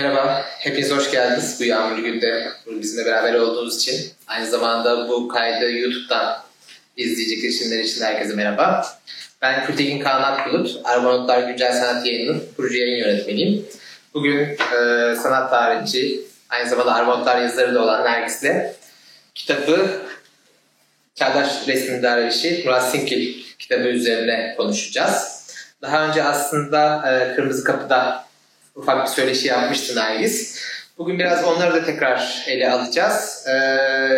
Merhaba, hepiniz hoş geldiniz bu yağmurlu günde bizimle beraber olduğunuz için. Aynı zamanda bu kaydı YouTube'dan izleyecek kişiler için herkese merhaba. Ben Kültekin Kaan Akbulut, Argonotlar Güncel Sanat Yayını'nın kurucu yayın yönetmeniyim. Bugün e, sanat tarihçi, aynı zamanda Argonotlar yazarı da olan Nergis'le kitabı Çağdaş Resim Dervişi Murat Sinkil kitabı üzerine konuşacağız. Daha önce aslında e, Kırmızı Kapı'da ufak bir söyleşi yapmıştı Nergis. Bugün biraz onları da tekrar ele alacağız. Ee,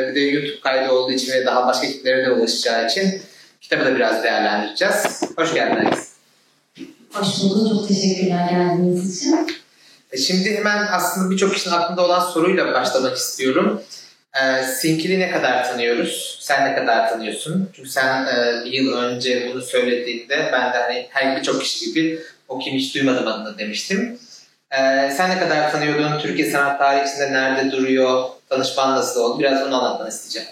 bir de YouTube kaydı olduğu için ve daha başka kitlere de ulaşacağı için kitabı da biraz değerlendireceğiz. Hoş geldin Nergis. Hoş bulduk. Çok teşekkürler geldiğiniz için. E, şimdi hemen aslında birçok kişinin aklında olan soruyla başlamak istiyorum. E, Sinkil'i ne kadar tanıyoruz? Sen ne kadar tanıyorsun? Çünkü sen e, bir yıl önce bunu söylediğinde ben de hani her birçok kişi gibi o kim hiç duymadım adını demiştim. Ee, sen ne kadar tanıyordun? Türkiye sanat tarihi içinde nerede duruyor? Tanışman nasıl oldu? Biraz onu anlatmanı isteyeceğim.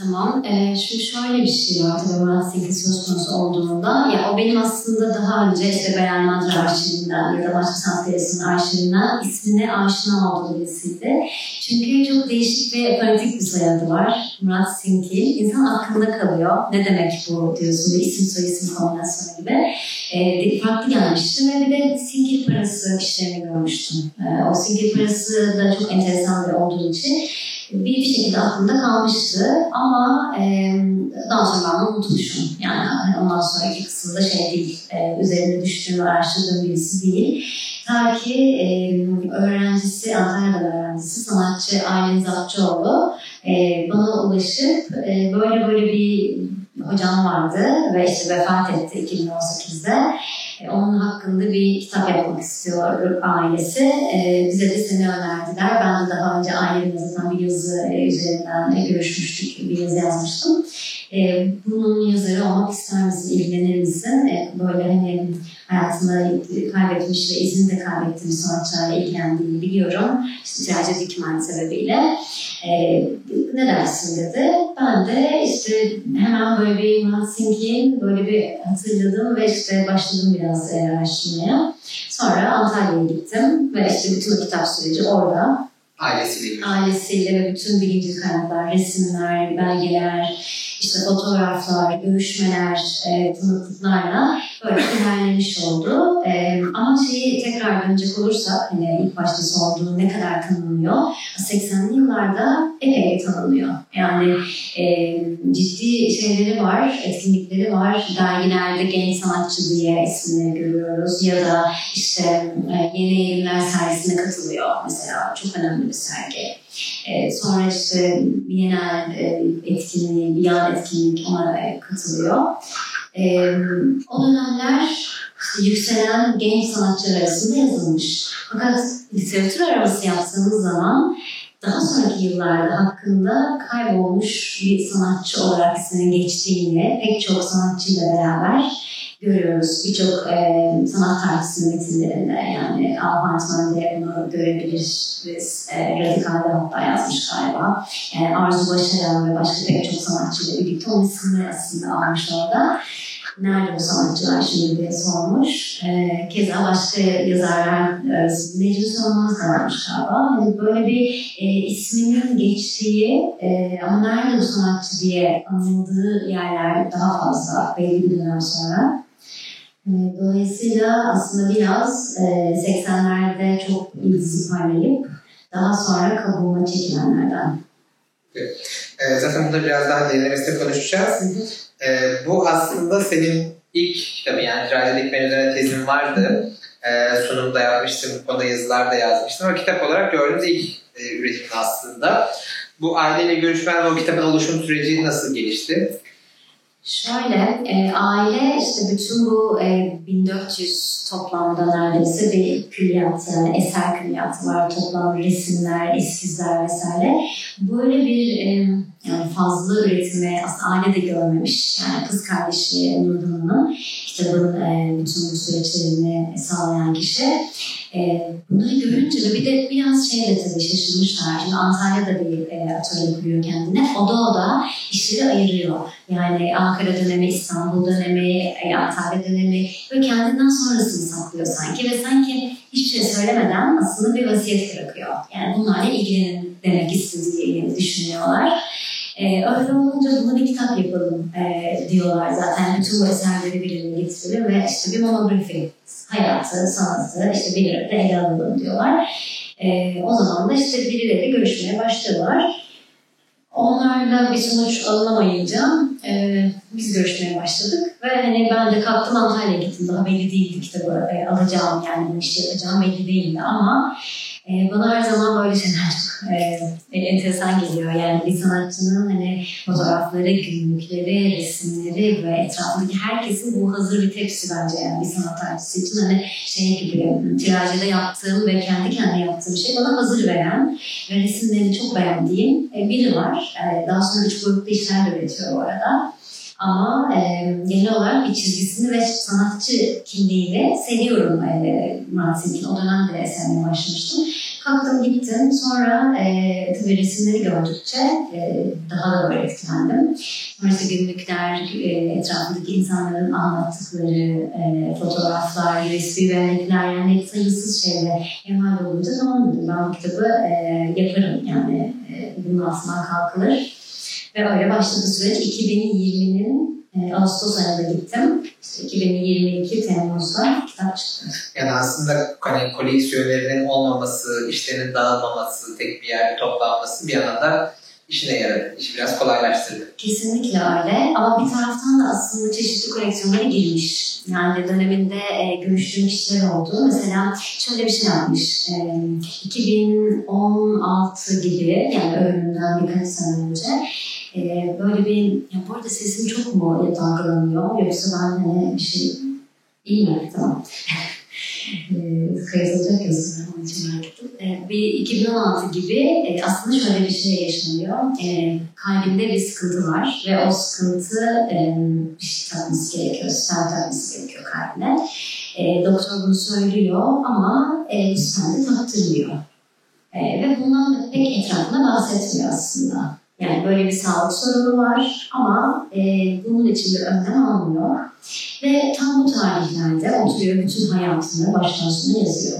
Tamam. Ee, şimdi şöyle bir şey var tabii Murat söz konusu olduğunda. Ya o benim aslında daha önce işte Beren Madra arşivinden ya da başka sanat galerisi'nin arşivinden ismine aşina olduğu birisiydi. Çünkü çok değişik ve pratik bir soyadı var. Murat Sinkil. İnsan aklında kalıyor. Ne demek bu diyorsun? Bir isim soy isim kombinasyonu gibi. Ee, farklı gelmişti ve bir de Sinkil parası işlerini görmüştüm. Ee, o Sinkil parası da çok enteresan bir olduğu için bir şekilde aklımda kalmıştı ama e, daha sonra ben unutmuşum. Yani hani ondan sonraki kısımda şey değil, e, üzerinde düştüğüm, araştırdığım birisi değil. Ta ki e, öğrencisi, Antalya'da öğrencisi, sanatçı Aylin Zapçıoğlu e, bana ulaşıp e, böyle böyle bir hocam vardı ve işte vefat etti 2018'de. E, onun hakkında bir kitap yapmak istiyor ailesi. E, bize de seni önerdiler. Ben de daha önce ailemin bir yazı e, üzerinden görüşmüştük, bir yazı yazmıştım. Bunun yazarı olmak ister misin, ilgilenir misin? Böyle hani hayatında kaybetmiş ve izini de kaybettiğim sanatçılarla ilgilendiğini biliyorum. İşte sadece dikmen sebebiyle. E, ne dersin dedi. Ben de işte hemen böyle bir Helsinki'nin böyle bir hatırladım ve işte başladım biraz araştırmaya. Sonra Antalya'ya gittim ve işte bütün o kitap süreci orada. Ailesiyle. Ailesiyle ve bütün bilimci kaynaklar, resimler, belgeler, işte fotoğraflar, görüşmeler, e, tanıklıklarla böyle ilerlemiş oldu. E, ama şeyi tekrar dönecek olursak, hani ilk başta sorduğum ne kadar tanınıyor? 80'li yıllarda epey tanınıyor. Yani e, ciddi şeyleri var, etkinlikleri var. Dergilerde genç sanatçı diye ismini görüyoruz. Ya da işte e, yeni eğilimler sergisine katılıyor mesela. Çok önemli bir sergi. E, sonra işte Bienal e, etkinliği, bir yan etkinlik ona katılıyor. E, o dönemler işte yükselen genç sanatçılar arasında yazılmış. Fakat literatür araması yaptığımız zaman daha sonraki yıllarda hakkında kaybolmuş bir sanatçı olarak isminin geçtiğini pek çok sanatçıyla beraber görüyoruz. Birçok e, sanat tarihçisi metinlerinde yani Alpantman'da bunu görebiliriz. E, Radikal'de hatta yazmış galiba. Yani Arzu Başaran ve başka pek çok sanatçıyla birlikte onun ismini aslında almış orada. Nerede bu sanatçılar şimdi diye sormuş. E, keza başka yazarlar arasında Necmi Sönmez de varmış galiba. Hani böyle bir e, isminin geçtiği e, ama nerede bu sanatçı diye anıldığı yerler daha fazla belli bir dönem sonra. Ee, dolayısıyla aslında biraz 80'lerde e, çok ilgisi parlayıp daha sonra kabuğuna çekilenlerden. Evet. Zaten burada biraz daha derinlemesine konuşacağız. Hı hı. Ee, bu aslında senin ilk kitabı yani Trajedi Dikmen üzerine tezin vardı. Ee, sunumda yapmıştım, bu konuda yazılar da yazmıştım ama kitap olarak gördüğümüz ilk e, üretimin aslında. Bu aileyle görüşmen ve o kitabın oluşum süreci nasıl gelişti? Şöyle, e, aile işte bütün bu e, 1400 toplamda neredeyse bir külliyat yani eser külliyatı var. Toplam resimler, eskizler vesaire. Böyle bir e, yani fazla üretimi aslında aile de görmemiş. Yani kız kardeşi Nurhan'ın kitabın e, bütün bu süreçlerini sağlayan kişi. E, bunları görünce ve bir de biraz şey de tabii şaşırmışlar. Şimdi Antalya'da bir e, atölye kuruyor kendine. O da o da işleri ayırıyor. Yani Ankara dönemi, İstanbul dönemi, e, Antalya dönemi ve kendinden sonrasını saklıyor sanki ve sanki hiçbir şey söylemeden aslında bir vasiyet bırakıyor. Yani bunlarla ilgilenin demek istediğini düşünüyorlar. Ee, öyle olunca bunu bir kitap yapalım e, diyorlar zaten. Bütün bu eserleri bir araya getirelim ve işte bir monografi, hayatı, sanatı işte bir arada ele alalım diyorlar. E, o zaman da işte birileri görüşmeye başlıyorlar. Onlarla bir sonuç alınamayınca e, biz görüşmeye başladık ve hani ben de kalktım Antalya'ya gittim. Daha belli değildi kitabı e, alacağım yani bu işi yapacağım belli değildi ama e, bana her zaman böyle şeyler çok e, enteresan geliyor. Yani bir sanatçının hani fotoğrafları, günlükleri, resimleri ve etrafındaki herkesin bu hazır bir tepsi bence yani bir sanat artisti için hani şey gibi tirajede yaptığım ve kendi kendine yaptığım şey bana hazır veren ve resimlerini çok beğendiğim e, biri var. E, daha sonra üç boyutlu işler de üretiyor bu arada. Ama e, genel olarak bir çizgisini ve sanatçı kimliğiyle seviyorum e, Martin'in. O dönemde sevmeye başlamıştım. Kalktım gittim. Sonra e, tabii resimleri gördükçe e, daha da böyle etkilendim. Sonra günlükler, e, etrafındaki insanların anlattıkları e, fotoğraflar, USB bellekler yani sayısız şeyle emal olunca tamam dedim ben bu kitabı e, yaparım yani e, bunun altından kalkılır. Ve öyle başladı süreç. 2020'nin e, Ağustos ayında gittim. İşte 2022 Temmuz'da kitap çıktı. Yani aslında hani koleksiyonlarının olmaması, işlerin dağılmaması, tek bir yerde toplanması bir yandan da işine yaradı. İşi biraz kolaylaştırdı. Kesinlikle öyle. Ama bir taraftan da aslında çeşitli koleksiyonlara girmiş. Yani döneminde e, görüştüğüm kişiler oldu. Mesela şöyle bir şey yapmış. E, 2016 gibi yani ölümünden birkaç sene önce e, böyle bir, ya bu arada sesim çok mu dalgalanıyor yoksa ben hani bir şey iyi mi? Tamam. e, kayıtılacak yazılar onun için ettim. E, bir 2016 gibi e, aslında şöyle bir şey yaşanıyor. E, kalbinde bir sıkıntı var ve o sıkıntı e, bir şey takması gerekiyor, stent takması gerekiyor kalbine. E, doktor bunu söylüyor ama e, stent taktırmıyor. E, ve bundan da pek etrafında bahsetmiyor aslında. Yani böyle bir sağlık sorunu var ama e, bunun için bir önlem almıyor. Ve tam bu tarihlerde oturuyor bütün hayatını baştan sona yazıyor.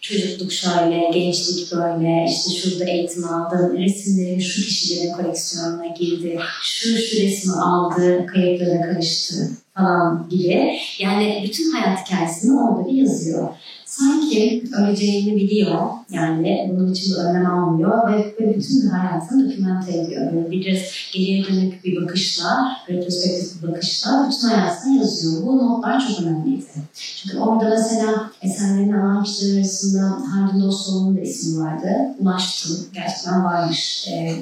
Çocukluk şöyle, gençlik böyle, işte şurada eğitim aldım, resimlerin şu kişilerin koleksiyonuna girdi, şu şu resmi aldı, kayıtlara karıştı falan gibi. Yani bütün hayat hikayesini orada bir yazıyor sanki öleceğini biliyor. Yani bunun için bir önlem almıyor ve bütün hayatını dokümente ediyor. Böyle bir geriye dönük bir bakışla, retrospektif bir bakışla bütün hayatını yazıyor. Bu notlar çok önemliydi. Çünkü orada mesela eserlerin amaçları arasında Haldun Dostluğu'nun da ismi vardı. Ulaştım. Gerçekten varmış. Ee,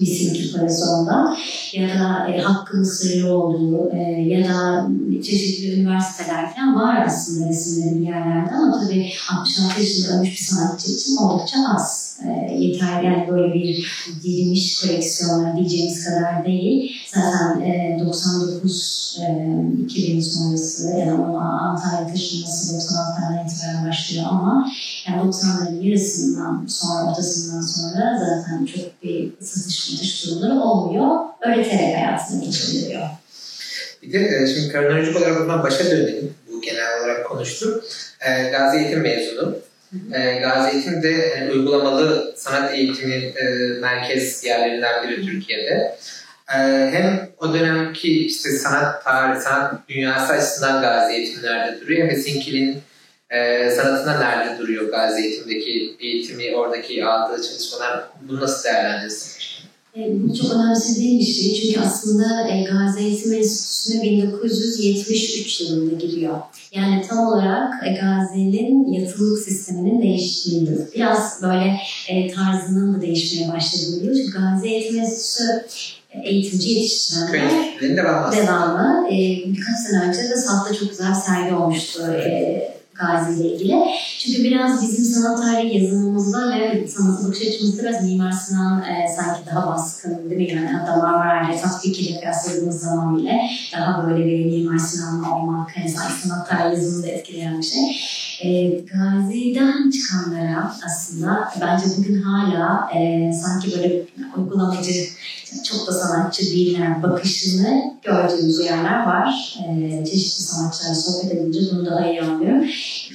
bir sonunda ya da e, hakkın sırrı olduğu e, ya da çeşitli üniversiteler falan var aslında resimlerin yerlerde ama tabii 66 yaşında ölmüş bir sanatçı için oldukça az. E, yeterli yani böyle bir dirilmiş koleksiyonlar diyeceğimiz kadar değil. Zaten e, 99 e, 2000 sonrası ya da ona Antalya taşınması 96'dan itibaren başlıyor ama yani 90'ların yarısından sonra, ortasından sonra zaten çok bir satış dış durumları olmuyor. Öğreterek hayatını geçiriyor. Bir de e, şimdi kronolojik olarak buradan başa dönelim. Bu genel olarak konuştuk. E, Gazi mezunu. E, Gazi Eğitim de yani uygulamalı sanat eğitimi e, merkez yerlerinden biri Türkiye'de. E, hem o dönemki işte sanat tarihi, sanat dünyası açısından Gazi Eğitim nerede duruyor Sinkil'in e, sanatında nerede duruyor Gazi Eğitim'deki eğitimi, oradaki aldığı çalışmalar bunu nasıl değerlendirirsin? E, bu çok önemsediğim bir şey çünkü aslında e, Gazi Eğitim Enstitüsü'ne 1973 yılında giriyor. Yani tam olarak e, Gazi'nin yatılık sisteminin değiştiği Biraz böyle tarzının da değişmeye başladığı yıl. Çünkü Gazi Eğitim Enstitüsü eğitimci yetiştirenler devamı. devamı. E, birkaç sene önce de Salt'ta çok güzel sergi olmuştu. E, Gazi ile ilgili. Çünkü biraz bizim sanat tarihi yazımımızda ve sanat bakış açımızda biraz Mimar Sinan e, sanki daha baskın değil mi? Yani hatta tatbik ile kıyasladığımız zaman bile daha böyle bir Mimar Sinan'la olmak, hani sanat tarihi yazımını da etkileyen bir şey. E, Gazi'den çıkanlara aslında bence bugün hala e, sanki böyle uygulamacı, çok da sanatçı değiller bakışını gördüğümüz yerler var. E, çeşitli sanatçılarla sohbet edince bunu daha iyi.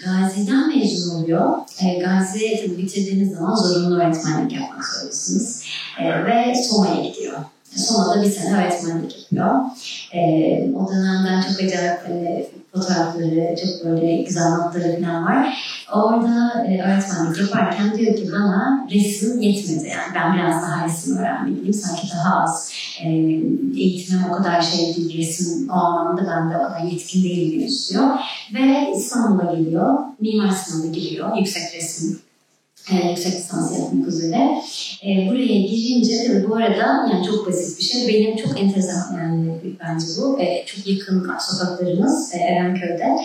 Gazi'den mezun oluyor. E, Gazi bitirdiğiniz zaman zorunlu öğretmenlik yapmak zorundasınız. E, ve Soma'ya gidiyor. Soma'da bir sene öğretmenlik yapıyor. E, o dönemden çok acayip e, fotoğrafları, çok böyle güzel notları falan var. Orada e, öğretmenlik yaparken diyor ki bana resim yetmedi yani. Ben biraz daha resim öğrenmeliyim. Sanki daha az e, eğitimim o kadar şey değil, resim o anlamda ben de o kadar yetkin değilim istiyor. Ve İstanbul'a geliyor, mimar sınavına giriyor, yüksek resim e, yüksek lisans yapmak üzere. E, buraya girince tabii bu arada yani çok basit bir şey. Benim çok enteresan yani bence bu. E, çok yakın sokaklarımız e, Erenköy'de.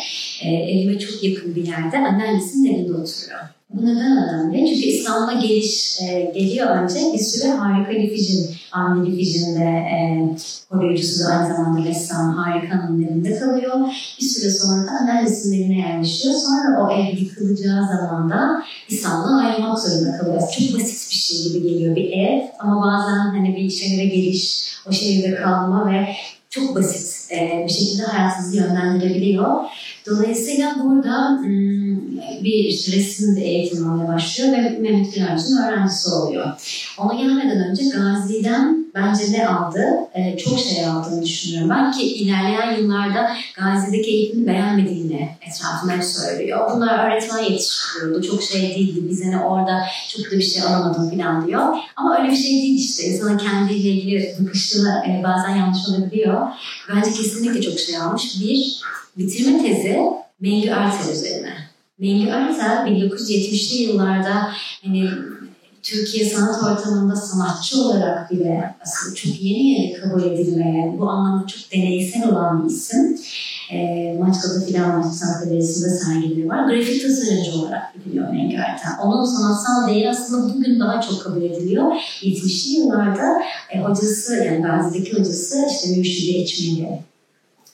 E, evime çok yakın bir yerde anneannesinin evinde oturuyor. Bu neden önemli? Çünkü İstanbul'a geliş e, geliyor önce bir süre harika Lifijin, Avni Lifijin de e, koruyucusu da aynı zamanda ressam Harika'nın evinde kalıyor. Bir süre sonra da anneannesinin evine yerleşiyor. Sonra o ev yıkılacağı zaman da İstanbul'a ayrılmak zorunda kalıyor. Çok basit bir şey gibi geliyor bir ev ama bazen hani bir şehre geliş, o şehirde kalma ve çok basit e, bir şekilde hayatınızı yönlendirebiliyor. Dolayısıyla burada bir işte resim de eğitim almaya başlıyor ve Mehmet Gülerci'nin öğrencisi oluyor. Ona gelmeden önce Gazi'den bence ne aldı? Ee, çok şey aldığını düşünüyorum ben ki ilerleyen yıllarda Gazi'deki eğitimini beğenmediğini etrafına söylüyor. Bunlar öğretmen yetiştiriyordu. Çok şey değildi. Biz hani orada çok da bir şey alamadım falan diyor. Ama öyle bir şey değil işte. İnsanın kendiyle ilgili bakışını e, bazen yanlış olabiliyor. Bence kesinlikle çok şey almış. Bir, bitirme tezi Mengü Ertel üzerine. Mengü Ertel 1970'li yıllarda hani Türkiye sanat ortamında sanatçı olarak bile aslında çok yeni yeni kabul edilmeye, bu anlamda çok deneysel olan bir isim. E, Maçka'da filan Maçka Sanat Galerisi'nde sergileri var. Grafik tasarımcı olarak biliniyor Mengü Ertel. Onun sanatsal değeri aslında bugün daha çok kabul ediliyor. 70'li yıllarda e, hocası, yani Gazi'deki hocası işte Mürşidi Eçmeli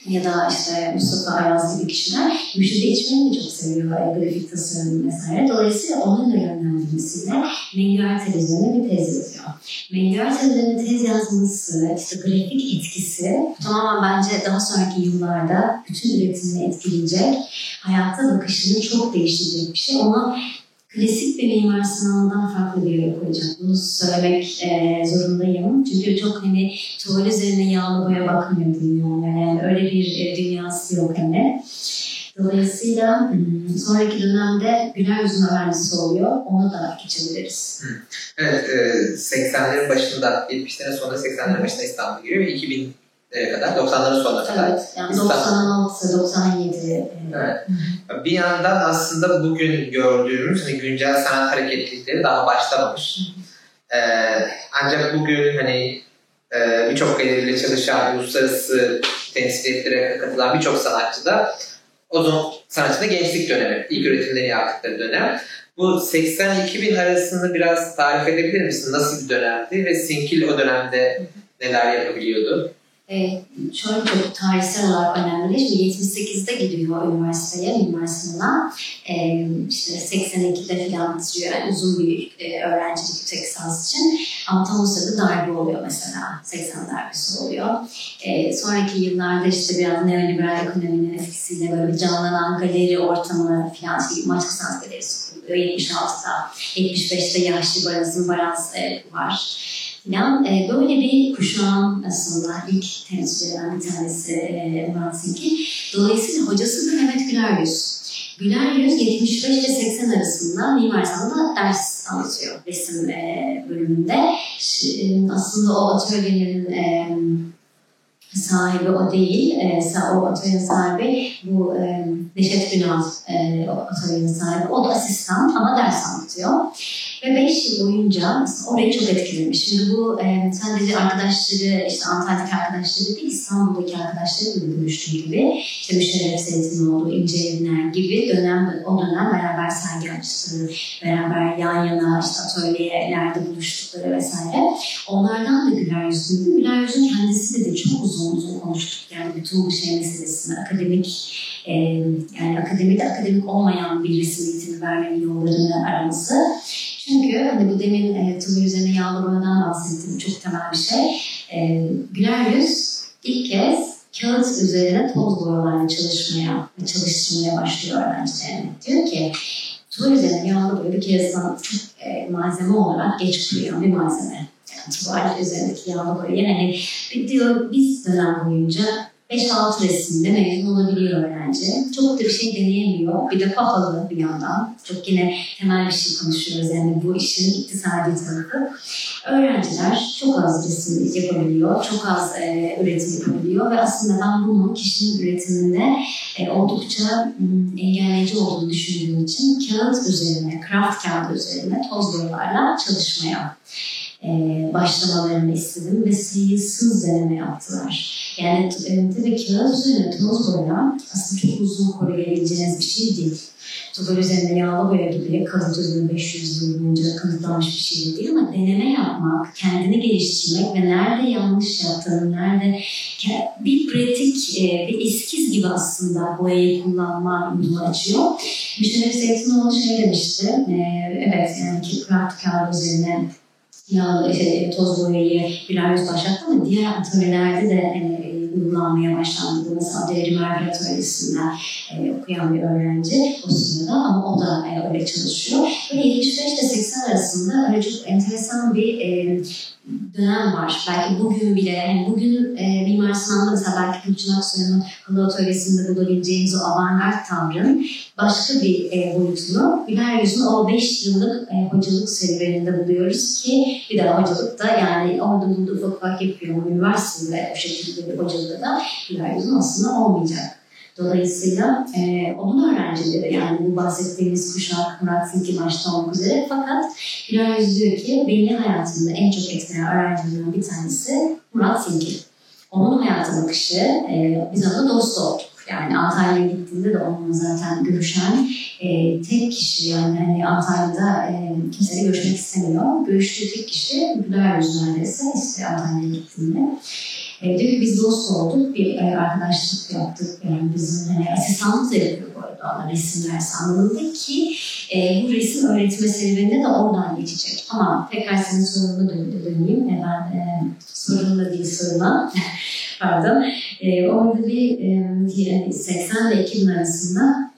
ya da işte Mustafa Ayaz gibi kişiler Müşide İçmen'i de çok seviyor e, grafik tasarım vesaire. Dolayısıyla onun da yönlendirmesiyle Mengüer televizyonuna bir tez yazıyor. Mengüer televizyonuna tez yazması, işte grafik etkisi tamamen bence daha sonraki yıllarda bütün üretimini etkileyecek, hayata bakışını çok değiştirecek bir şey. Onu klasik bir mimar sınavından farklı bir yere koyacak. Bunu söylemek e, zorundayım. Çünkü çok hani tuval üzerine yağlı boya bakmıyor dünya. Yani öyle bir e, dünyası yok hani. Dolayısıyla sonraki dönemde Güler Yüz'ün öğrencisi oluyor. Onu da geçebiliriz. Evet, e, 80'lerin başında, 70'lerin sonunda 80'lerin başında İstanbul'a giriyor ve 2000 kadar, 90'ların sonuna kadar. Evet, yani 96, 97. Evet. Bir yandan aslında bugün gördüğümüz hani güncel sanat hareketlilikleri daha başlamamış. Ee, ancak bugün hani e, birçok galeriyle çalışan, uluslararası temsiliyetlere katılan birçok sanatçı da o zaman sanatçı da gençlik dönemi, ilk üretimleri yaptıkları dönem. Bu 80-2000 arasını biraz tarif edebilir misin? Nasıl bir dönemdi ve Sinkil o dönemde neler yapabiliyordu? E, şöyle çok tarihsel olarak önemli. Şimdi 78'de gidiyor üniversiteye, sınavına. E, işte 82'de falan bitiriyor. Yani uzun bir e, öğrencilik yüksek lisans için. Ama tam o sırada darbe oluyor mesela. 80 darbesi oluyor. E, sonraki yıllarda işte biraz neoliberal ekonominin etkisiyle böyle canlanan galeri ortamı falan, şey, maç sanat galerisi kuruluyor 76'da. 75'te Yaşlı Baraz'ın Baraz e, var. Yani e, böyle bir kuşağın aslında ilk temsilcilerinden bir tanesi e, Murat Sinki. Dolayısıyla hocası da Mehmet Güleryüz. Güleryüz 75 ile 80 arasında Mimar Sanat'ta ders anlatıyor resim e, bölümünde. E, aslında o atölyelerin e, sahibi o değil. E, o atölyenin sahibi bu e, Neşet Günal e, atölyenin sahibi. O da asistan ama ders anlatıyor. Ve 5 yıl boyunca orayı çok etkilemiş. Şimdi bu e, sadece arkadaşları, işte Antalya'daki arkadaşları değil, İstanbul'daki arkadaşları da görüştüğü gibi, işte Müşerref Zeytinoğlu, İnce Evler gibi dönem, o dönem beraber sergi açtıkları, beraber yan yana işte atölyelerde buluştukları vesaire. Onlardan da Güler Yüz'ün, Güler Yüz'ün kendisi de, de çok uzun uzun konuştuk. Yani bütün bu şey meselesini, akademik yani akademide akademik olmayan bir resim eğitimi vermenin yollarını araması. Çünkü hani bu demin e, Tulu üzerine yağlamadan bahsettiğim çok temel bir şey. E, Güler Yüz ilk kez kağıt üzerine toz boyalarla çalışmaya çalıştırmaya başlıyor öğrencilerine. Diyor ki tuval üzerine yağlı boya bir kere çok e, malzeme olarak geç kuruyan bir malzeme. Yani tuval üzerindeki yağlı boya yani diyor biz dönem boyunca 5-6 resimde mezun olabiliyor öğrenci. Çok da bir şey deneyemiyor. Bir de pahalı bir yandan. Çok yine temel bir şey konuşuyoruz yani bu işin iktisadi tarafı. Öğrenciler çok az resim yapabiliyor, çok az e, üretim yapabiliyor ve aslında ben bunu kişinin üretiminde e, oldukça m, engelleyici olduğunu düşündüğüm için kağıt üzerine, craft kağıdı üzerine toz boyalarla çalışmaya e, başlamalarını istedim ve sayısız deneme yaptılar. Yani e, tabii kağıt üzerine toz boya aslında çok uzun koruyabileceğiniz bir şey değil. Tuval üzerinde yağlı boya gibi kalıcılığı 500 yıl boyunca kanıtlanmış bir şey değil ama deneme yapmak, kendini geliştirmek ve nerede yanlış yaptığını, nerede bir pratik, e, bir eskiz gibi aslında boyayı kullanma yolu açıyor. Müşterif Zeytinoğlu şey demişti, e, evet yani ki kağıdı üzerine yağlı şey, toz boyayı yüz başlattı ama diğer atölyelerde de e, uygulanmaya başlandı. Mesela Devrim Erbil Atölyesi'nde e, okuyan bir öğrenci o sırada ama o da e, öyle çalışıyor. Böyle 75 ile 80 arasında öyle çok enteresan bir e, dönem var. Belki bugün bile, yani bugün e, Mimar Sinan'da mesela belki Gülçin Aksoy'un halı atölyesinde bulabileceğimiz o avantgard tavrın başka bir e, boyutunu Güler Yüz'ün o 5 yıllık e, hocalık serüveninde buluyoruz ki bir de hocalık da yani orada bulduğu ufak ufak yapıyor. Üniversitede o şekilde bir hocalığı da Güler Yüz'ün aslında olmayacak. Dolayısıyla e, onun öğrencileri yani bu bahsettiğimiz kuşak Murat Sinki başta olmak üzere fakat Yüz diyor ki beni hayatımda en çok etkileyen öğrencilerimden bir tanesi Murat Sinki. Onun hayat bakışı, e, biz onunla dost olduk. Yani Antalya'ya gittiğinde de onunla zaten görüşen e, tek kişi yani hani Antalya'da e, kimseyle görüşmek istemiyor. Görüştüğü tek kişi Güler Yüz neredeyse işte Antalya'ya gittiğinde. E, ki biz dost olduk, bir e, arkadaşlık yaptık. Yani bizim hani asistanlık da yapıyor bu arada ona resim dersi ki e, bu resim öğretme serüveninde de oradan geçecek. Ama tekrar senin sorununa döneyim. E, ben e, sorunla değil soruna. Pardon. E, orada bir e, 80 ile 2000 arasında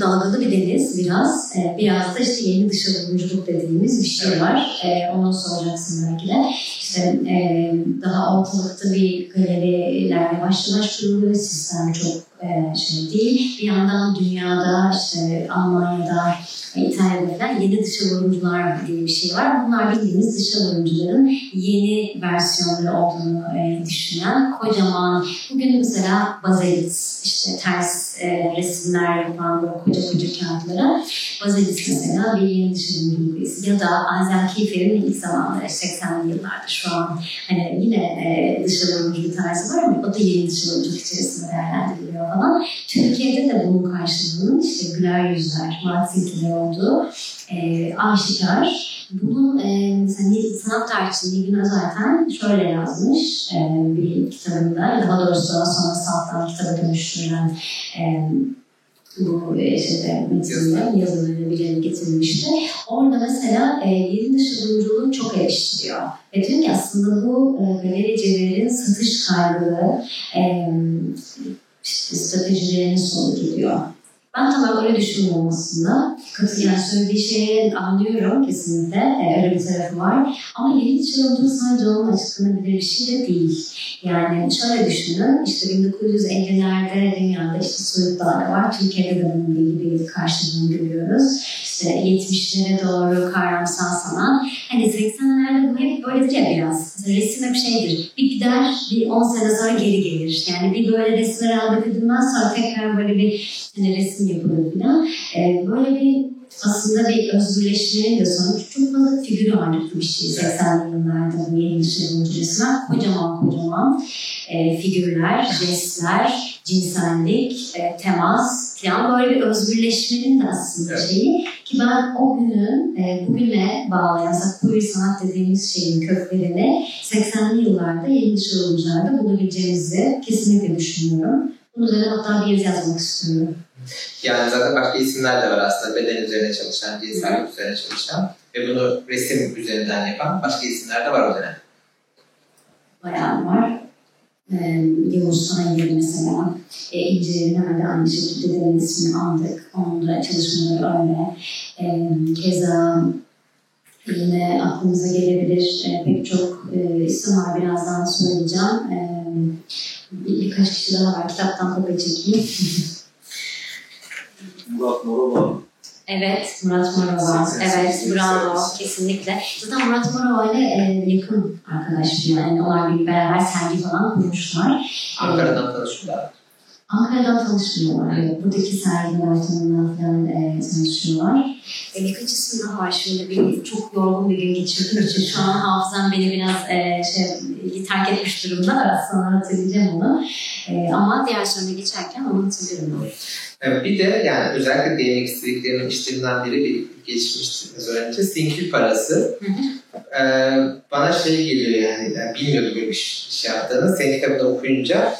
dalgalı bir deniz biraz. E, biraz da işte yeni dışa vurumculuk dediğimiz bir şey var. E, onu soracaksın belki de. İşte e, daha ortalıkta bir galeriler yavaş yavaş. Sistem çok e, şey değil. Bir yandan dünyada işte Almanya'da İtalya'da falan yeni dışa vurumcular diye bir şey var. Bunlar bildiğimiz dışa vurumcuların yeni versiyonları olduğunu e, düşünen kocaman, bugün mesela bazelit, işte ters e, resimler yapan böyle koca koca kağıtlara bazelit mesela bir yeni dışa vurumcu ya da Azel Kiefer'in ilk zamanları 80'li yıllarda şu an hani yine e, dışa vurumcu bir tarzı var ama o da yeni dışa vurumculuk içerisinde değerlendiriliyor falan. Türkiye'de de bunun karşılığının işte güler yüzler, Martinkiler olduğu e, aşikar. Bunun e, mesela sanat tarihçisi Nilgün zaten şöyle yazmış e, bir kitabında, daha doğrusu sonra sanattan kitaba dönüştürülen e, bu işte metinde yazılarını bir yere getirilmişti. Orada mesela e, yeni dışı oyunculuğu çok eleştiriyor. Ve diyor ki aslında bu e, galericilerin satış kaygılı e, işte stratejilerinin sonu geliyor. Ben tam öyle düşünmüyorum aslında. Katılayan söylediği şeyi anlıyorum kesinlikle. Ee, öyle bir tarafı var. Ama yeni çığlığı sadece onun açıklanabilir bir şey de değil. Yani şöyle düşünün. İşte 1950'lerde işte soyutlar var. Türkiye'de de bunun belli bir karşılığını görüyoruz. İşte 70'lere doğru kavramsal sanat. Hani 80'lerde bu hep böyledir ya biraz. Resim hep şeydir. Bir gider, bir 10 sene sonra geri gelir. Yani bir böyle resimler aldık edilmez sonra tekrar böyle bir hani resim yapılır falan. Ee, böyle bir aslında bir özgürleşmenin de sonucu çok fazla figür ağırlıklı bir şey 80'li yıllarda yeni dışarı resmen kocaman kocaman e, figürler, jestler, cinsellik, e, temas falan böyle bir özgürleşmenin de aslında evet. şeyi ki ben o günün e, bugüne bağlayan queer sanat dediğimiz şeyin köklerini 80'li yıllarda yeni dışarı bulabileceğimizi kesinlikle düşünüyorum. Bunun üzerine hatta bir yazı yazmak istiyorum. Yani zaten başka isimler de var aslında. Beden üzerine çalışan, cinsellik üzerine çalışan ve bunu resim üzerinden yapan başka isimler de var o dönem. Bayağı var. Ee, Yavuz Sanayir mesela. E, herhalde aynı şekilde derin ismini aldık. Onun da çalışmaları öyle. E, keza yine aklımıza gelebilir e, pek çok e, isim var birazdan söyleyeceğim. E, bir, birkaç kişi daha var. Kitaptan kopya çekeyim. Murat Morova. Evet, Murat Morova. Evet, bravo. Kesinlikle. Zaten Murat Morova ile e, yakın arkadaşım yani. Onlar bir beraber sergi falan kurmuşlar. Ankara'dan tanışıyorlar. Ankara'dan tanışmıyorlar. Evet, buradaki sergiler ortamından falan e, tanışıyorlar. E, birkaç isim daha var. Şimdi bir, çok yorgun bir gün geçirdiğim için şu an hafızam beni biraz e, şey, terk etmiş durumda. Evet, sana hatırlayacağım onu. E, ama diğer soruna geçerken onu hatırlıyorum. Bir de yani özellikle değinmek istediklerinin işlerinden biri bir geçmiştiniz önce sinkil parası. Ee, bana şey geliyor yani, yani bilmiyordum böyle bir şey yaptığını. Senin kitabını okuyunca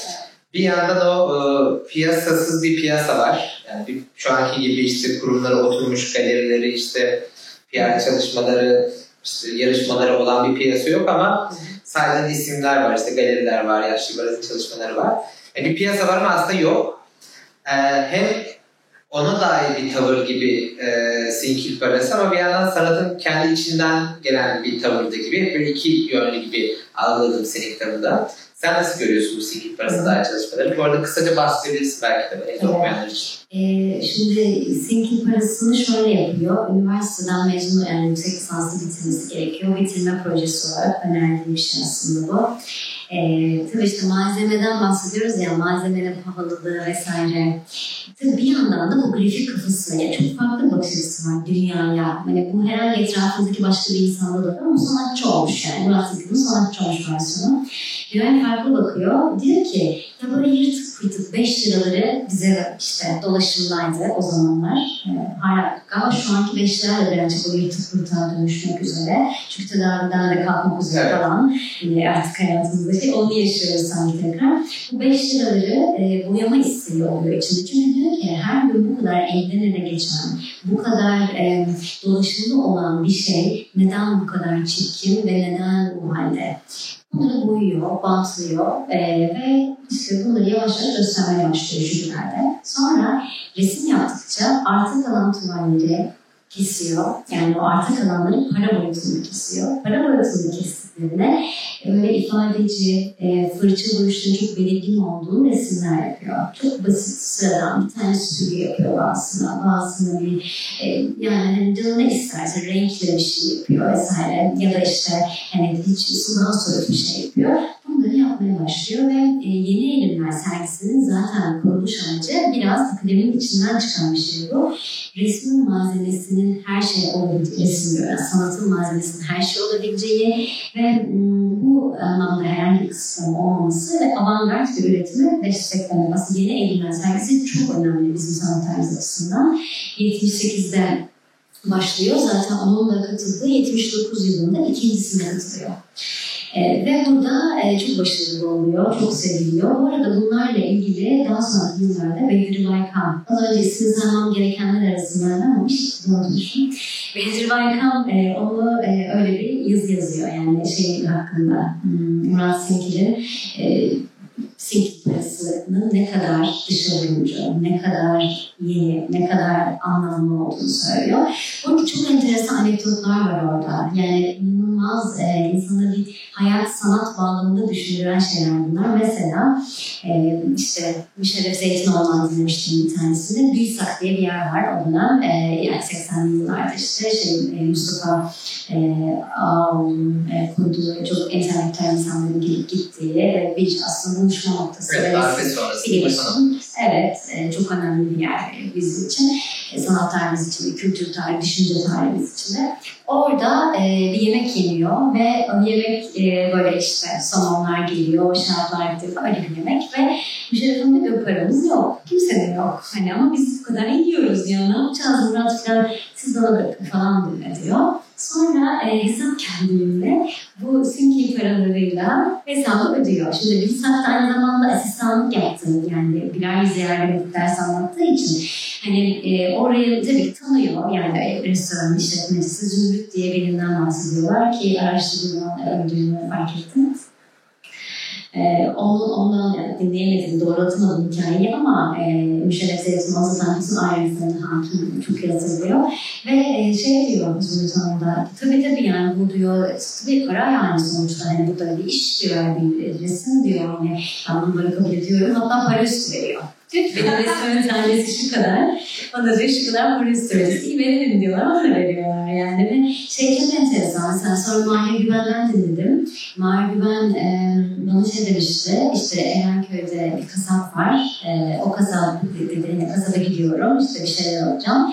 bir yandan o e, piyasasız bir piyasa var. Yani bir, şu anki gibi işte kurumları oturmuş galerileri işte PR çalışmaları işte yarışmaları olan bir piyasa yok ama sadece isimler var işte galeriler var yaşlı barazı çalışmaları var. Yani bir piyasa var ama aslında yok e, hem ona dair bir tavır gibi e, Sinkil Parası ama bir yandan sanatın kendi içinden gelen bir tavırda gibi böyle iki yönlü gibi algıladım senin kitabında. Sen nasıl görüyorsun bu Sinkil Parası dair çalışmaları? Bu arada kısaca bahsedebilirsin belki de evet. okuyanlar için. Ee, şimdi Sinkil Parası'nı şöyle yapıyor. Üniversiteden mezun yani yüksek lisanslı bitirmesi gerekiyor. Bitirme projesi olarak önerdiğim bir şey aslında bu. Ee, tabii işte malzemeden bahsediyoruz ya, malzemenin pahalılığı vesaire. Tabii bir yandan da bu grafik kafası, yani çok farklı bir bakış açısı var dünyaya. Hani bu herhangi etrafındaki başka bir insanda da ama sanatçı olmuş yani. Murat Zikri'nin sanatçı olmuş versiyonu. Yani farklı bakıyor. Diyor ki ya böyle yırtık pırtık 5 liraları bize işte dolaşımdaydı o zamanlar. Ee, hala galiba şu anki 5 lira da birazcık o yırtık pırtığa dönüşmek üzere. Çünkü tedaviden de kalkmak üzere evet. falan. Yani artık hayatımızda şey onu yaşıyoruz sanki tekrar. Bu 5 liraları e, boyama isteği oluyor içinde. Çünkü diyor ki her gün bu kadar elden ele geçen, bu kadar e, dolaşımda olan bir şey neden bu kadar çirkin ve neden bu halde? Boyuyor, bantlıyor e, ve işte bunları yavaş yavaş göstermeye başlıyor jürilerde. Sonra resim yaptıkça arta kalan tuvalleri kesiyor. Yani o arta kalanların para boyutunu kesiyor. Para boyutunu kestiklerine böyle ifadeci, e, fırça duruşları çok belirgin olduğu resimler yapıyor. Çok basit sıradan bir tane stüdyo yapıyor bazısına. Bazısına bir e, yani hani canı ne isterse renkli bir şey yapıyor vesaire. Ya da işte hani hiç daha soyut bir şey yapıyor. Bunları yapmaya başlıyor ve e, Yeni Eğilimler sergisinin zaten kuruluş amacı biraz akademinin içinden çıkan bir şey bu. Resmin malzemesinin her şey olabileceği, diyor, sanatın malzemesinin her şey olabileceği ve bu anlamda herhangi bir kısıtlama olmaması ve avantgard bir üretimi desteklemek. Aslında Yeni Eğilimler sergisi çok önemli bizim sanat tarzı açısından. 78'de başlıyor. Zaten onunla katıldığı 79 yılında ikincisine katılıyor. E, ve burada e, çok başarılı oluyor, çok seviliyor. Bu arada bunlarla ilgili daha sonra yıllarda Bedir Baykan, az önce ismini saymam gerekenler arasında ama hiç unutmuşum. Bedir Baykan e, onu e, öyle bir yazı yazıyor yani şey hakkında, hmm, Murat Sinkil'in e, Sink parasının ne kadar dışarıcı, ne kadar yeni, ne kadar anlamlı olduğunu söylüyor. Burada çok enteresan anekdotlar var orada. Yani inanılmaz e, insanı bir hayat sanat bağlamında düşündüren şeyler bunlar. Mesela e, işte Müşerref Zeytinoğlu'ndan dinlemiştim bir tanesinde. Gülsak diye bir yer var o dönem. E, yani 80'li yıllarda işte şey, e, Mustafa e, Ağoğlu'nun e, kurduğu çok entelektüel insanların gelip gittiği bir aslında buluşma noktası. Evet, ve darbe sonrası biliyorsun. Evet, e, çok önemli bir yer bizim için. E, sanat tarihimiz için, kültür tarihi, düşünce tarihimiz için de. Orada e, bir yemek yeniyor ve o yemek böyle işte somonlar geliyor, şaraplar gidiyor, öyle bir yemek ve Hanım'da bir paramız yok. Kimsenin yok. Hani ama biz bu kadar yiyoruz diyor. Ne yapacağız Murat falan siz bana bırakın falan diyor. Sonra e, hesap geldiğinde bu simki paralarıyla hesabı ödüyor. Şimdi bir hesapta aynı zamanda asistanlık yaptım. Yani birer yerlemek ders anlattığı için. Hani e, orayı tabii tanıyor. Yani restoranın işletmecisi Zümrüt diye birinden bahsediyorlar ki araştırdığımda öldüğünü fark ettim. Ee, onu, ondan yani dinleyemedim, doğrulatamadım hikayeyi ama e, Müşerref Zeytin Azatan kızın ailesine hakim çok iyi hatırlıyor. Ve e, şey diyor bizim sonunda, tabii tabii yani bu diyor, tabii para yani sonuçta hani bu da bir iş diyor, bir resim diyor. Yani ben bunları kabul ediyorum, hatta para üstü veriyor. Benim resmimin tanesi şu kadar, diyor şu kadar verirsin, iyi verelim diyorlar, onu veriyorlar yani. Ve şey çok enteresan, sen sonra Mahir Güven'den dinledim. Mahir Güven e, bana şey demişti, işte Erenköy'de bir kasap var, e, o kasap dedi, yani kasaba gidiyorum, işte bir şeyler alacağım.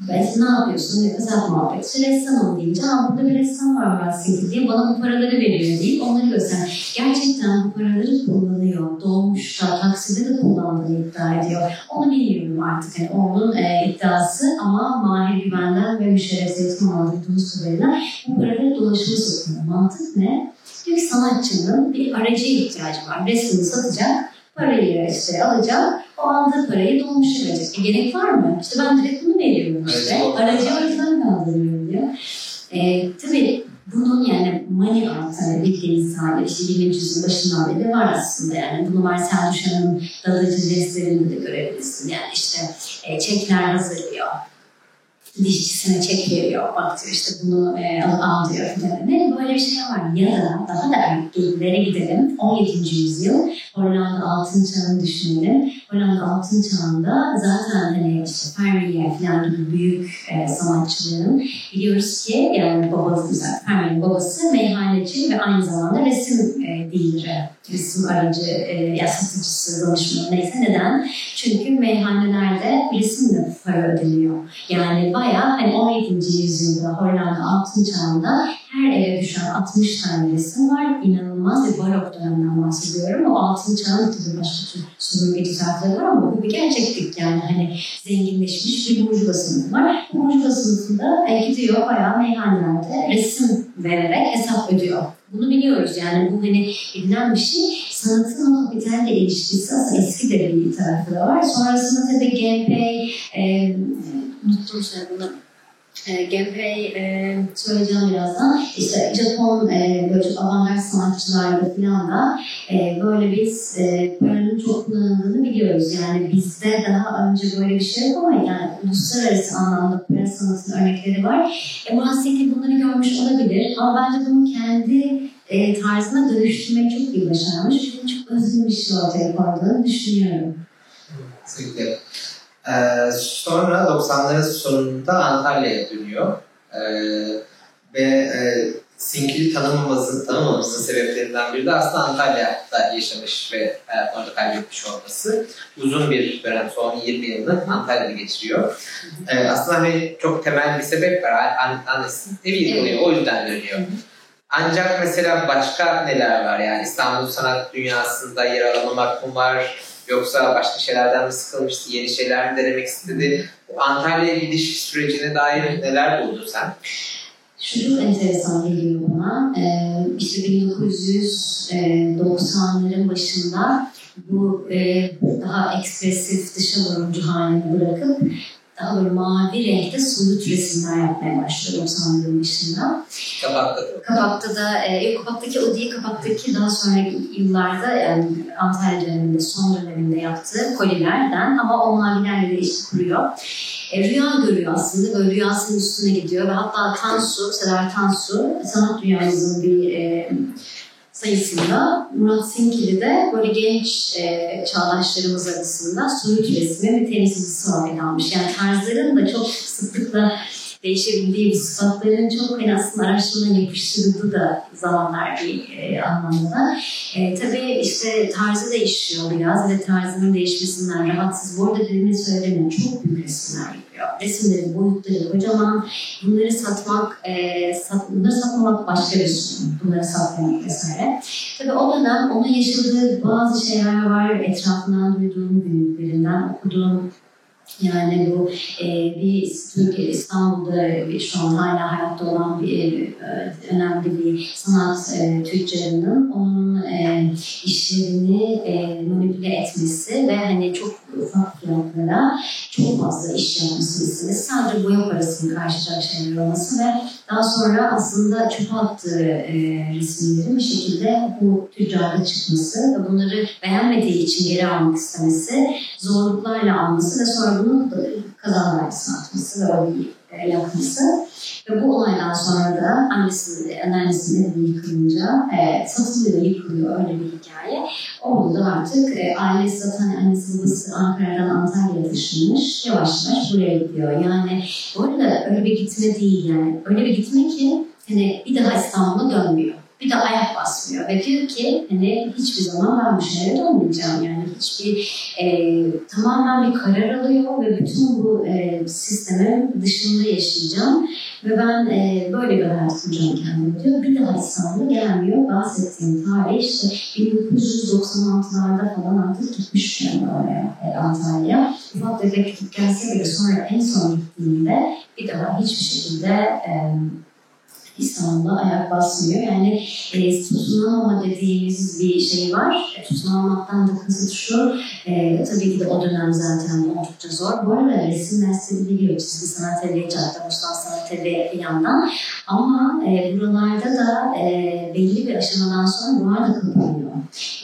Ben ne yapıyorsun? Ne kasap muhabbeti. İşte ressamım deyince, Aa, burada bir ressam var Murat Sinki diye bana bu paraları veriyor deyip onları göster. Gerçekten bu paraları kullanıyor. Doğmuşta, takside de kullandığını iddia ediyor. Onu bilmiyorum artık. Yani onun e, iddiası ama Mahir Güven'den ve Müşerref Zeytin'den duyduğumuz kadarıyla bu paraları dolaşıma sokuyor. Mantık ne? Ki sanatçının bir aracıya ihtiyacı var. Resmini satacak, parayı işte alacak, o aldığı parayı dolmuşa verecek. E, gerek var mı? İşte ben direkt veriyorum işte. Aracı Aracı o yüzden kaldırıyorum diyor. E, tabii bunun yani money hani bildiğiniz hali işte 20. yüzyılın başından beri var aslında yani bunu Marcel Duchamp'ın dalıcı derslerinde de görebilirsin yani işte e, çekler hazırlıyor dişçisine çek veriyor. Bak diyor işte bunu e, al, diyor. Ne böyle bir şey var. Ya da daha da erkeklere gidelim. 17. yüzyıl Hollanda altın çağını düşünelim. Hollanda altın çağında zaten hani işte Fermiye falan gibi büyük e, sanatçıların biliyoruz ki yani babası mesela Fermiye'nin babası meyhaneci ve aynı zamanda resim e, dealer'ı, resim aracı, e, satıcısı, danışmanı neyse neden? Çünkü meyhanelerde resimle para ödeniyor. Yani bayağı hani 17. yüzyılda Hollanda altın çağında her eve düşen 60 tane resim var. İnanılmaz bir barok dönemden bahsediyorum. O altın çağın tabii başka tür sömürgeci tarafları var ama bu bir gerçeklik yani. Hani zenginleşmiş bir burjuva sınıfı var. Bu burjuva sınıfında e, gidiyor bayağı meyhanelerde resim vererek hesap ödüyor. Bunu biliyoruz yani bu hani bilinen bir şey. Sanatın o kapitalle ilişkisi aslında eski de bir tarafı da var. Sonrasında tabii Genpei, e, unuttum soyadını. E, Genpei e, söyleyeceğim birazdan. İşte Japon e, böyle çok avantgard sanatçılarda falan da e, böyle biz e, paranın çok kullanıldığını biliyoruz. Yani bizde daha önce böyle bir şey yok ama yani uluslararası anlamda para sanatının örnekleri var. E, Murat Seki bunları görmüş olabilir ama bence bunu kendi e, tarzına dönüştürmeyi çok iyi başarmış. Çünkü çok özgün bir şey ortaya koyduğunu düşünüyorum. Kesinlikle. Ee, sonra 90'ların sonunda Antalya'ya dönüyor. Ee, ve e, Sinkil'i tanımamasının, tanımamasının sebeplerinden biri de aslında Antalya'da yaşamış ve hayatını orada kaybetmiş olması. Uzun bir dönem, son 20 yılını Antalya'da geçiriyor. Ee, aslında hani çok temel bir sebep var. An- Annesi evi yıkılıyor, o yüzden dönüyor. Ancak mesela başka neler var? Yani İstanbul sanat dünyasında yer alamamak mı var? Yoksa başka şeylerden mi sıkılmıştı? Yeni şeyler mi denemek istedi? Antalya'ya gidiş sürecine dair neler buldun sen? Şu çok enteresan geliyor bana. Ee, işte 1990'ların başında bu e, daha ekspresif dışa vurumcu halini bırakıp daha böyle mavi renkte soyut resimler yapmaya başlıyor 90'ların başında. Kapakta. Kapak'ta da, e, yok Kapak'taki o değil, Kapak'taki daha sonraki yıllarda yani Antalya döneminde, son döneminde yaptığı kolilerden ama o mavilerle de iş kuruyor. E, rüya görüyor aslında, böyle rüyasının üstüne gidiyor ve hatta Tansu, Sedar Tansu, sanat dünyamızın bir e, sayısında Murat Sinkili böyle genç e, çağdaşlarımız arasında soyut resmi ve temsilcisi olarak almış. Yani tarzların da çok sıklıkla değişebildiği bu sıfatların çok en aslında araştırma yapıştırıldığı da zamanlar bir e, anlamda. E, tabii işte tarzı değişiyor biraz ve tarzının değişmesinden rahatsız. Bu arada dediğimi söylemiyorum. Çok büyük resimler yapıyor. Resimlerin boyutları kocaman. Bunları satmak, e, sat, bunları satmamak başka bir sorun. Bunları satmak vesaire. Tabii o dönem onun yaşadığı bazı şeyler var. Etrafından duyduğum, büyüklerinden okuduğum yani bu e, bir Türkiye İstanbul'da şu an hala hayatta olan bir e, önemli bir sanat e, tüccarının onun e, işlerini e, manipüle etmesi ve hani çok ufak fiyatlara çok fazla iş yapmasını sadece boya parasını karşılayacak şeyler olması ve daha sonra aslında çöpe attığı e, resimlerin bir şekilde bu tüccarda çıkması ve bunları beğenmediği için geri almak istemesi, zorluklarla alması ve sonra bunu kazan vergisine atması ve o e. Ve bu olaydan sonra da annesi, anneannesinin evi yıkılınca e, satılıyor, yıkılıyor öyle bir hikaye. Orada da artık e, ailesi zaten annesi babası Ankara'dan Antalya'ya taşınmış. Yavaş yavaş buraya gidiyor. Yani bu arada öyle bir gitme değil yani. Öyle bir gitme ki hani bir daha İstanbul'a dönmüyor bir de ayak basmıyor ve diyor ki hani hiçbir zaman ben bu şehre dönmeyeceğim yani hiçbir e, tamamen bir karar alıyor ve bütün bu e, sistemin dışında yaşayacağım ve ben e, böyle bir hayat kuracağım kendime diyor. Bir daha İstanbul'a gelmiyor. Bahsettiğim tarih işte 1996'larda falan artık gitmiş yani oraya e, Antalya. Ufak tefek gelse bile sonra en son gittiğinde bir daha hiçbir şekilde e, İstanbul'da ayak basmıyor. Yani e, tutunamama dediğimiz bir şey var. E, tutunamamaktan da kasıt şu, e, tabii ki de o dönem zaten oldukça zor. Bu arada resim dersleri biliyor. Çizgi sanat evi, cadde bostan sanat evi bir yandan. Ama e, buralarda da e, belli bir aşamadan sonra bunlar da kapanıyor.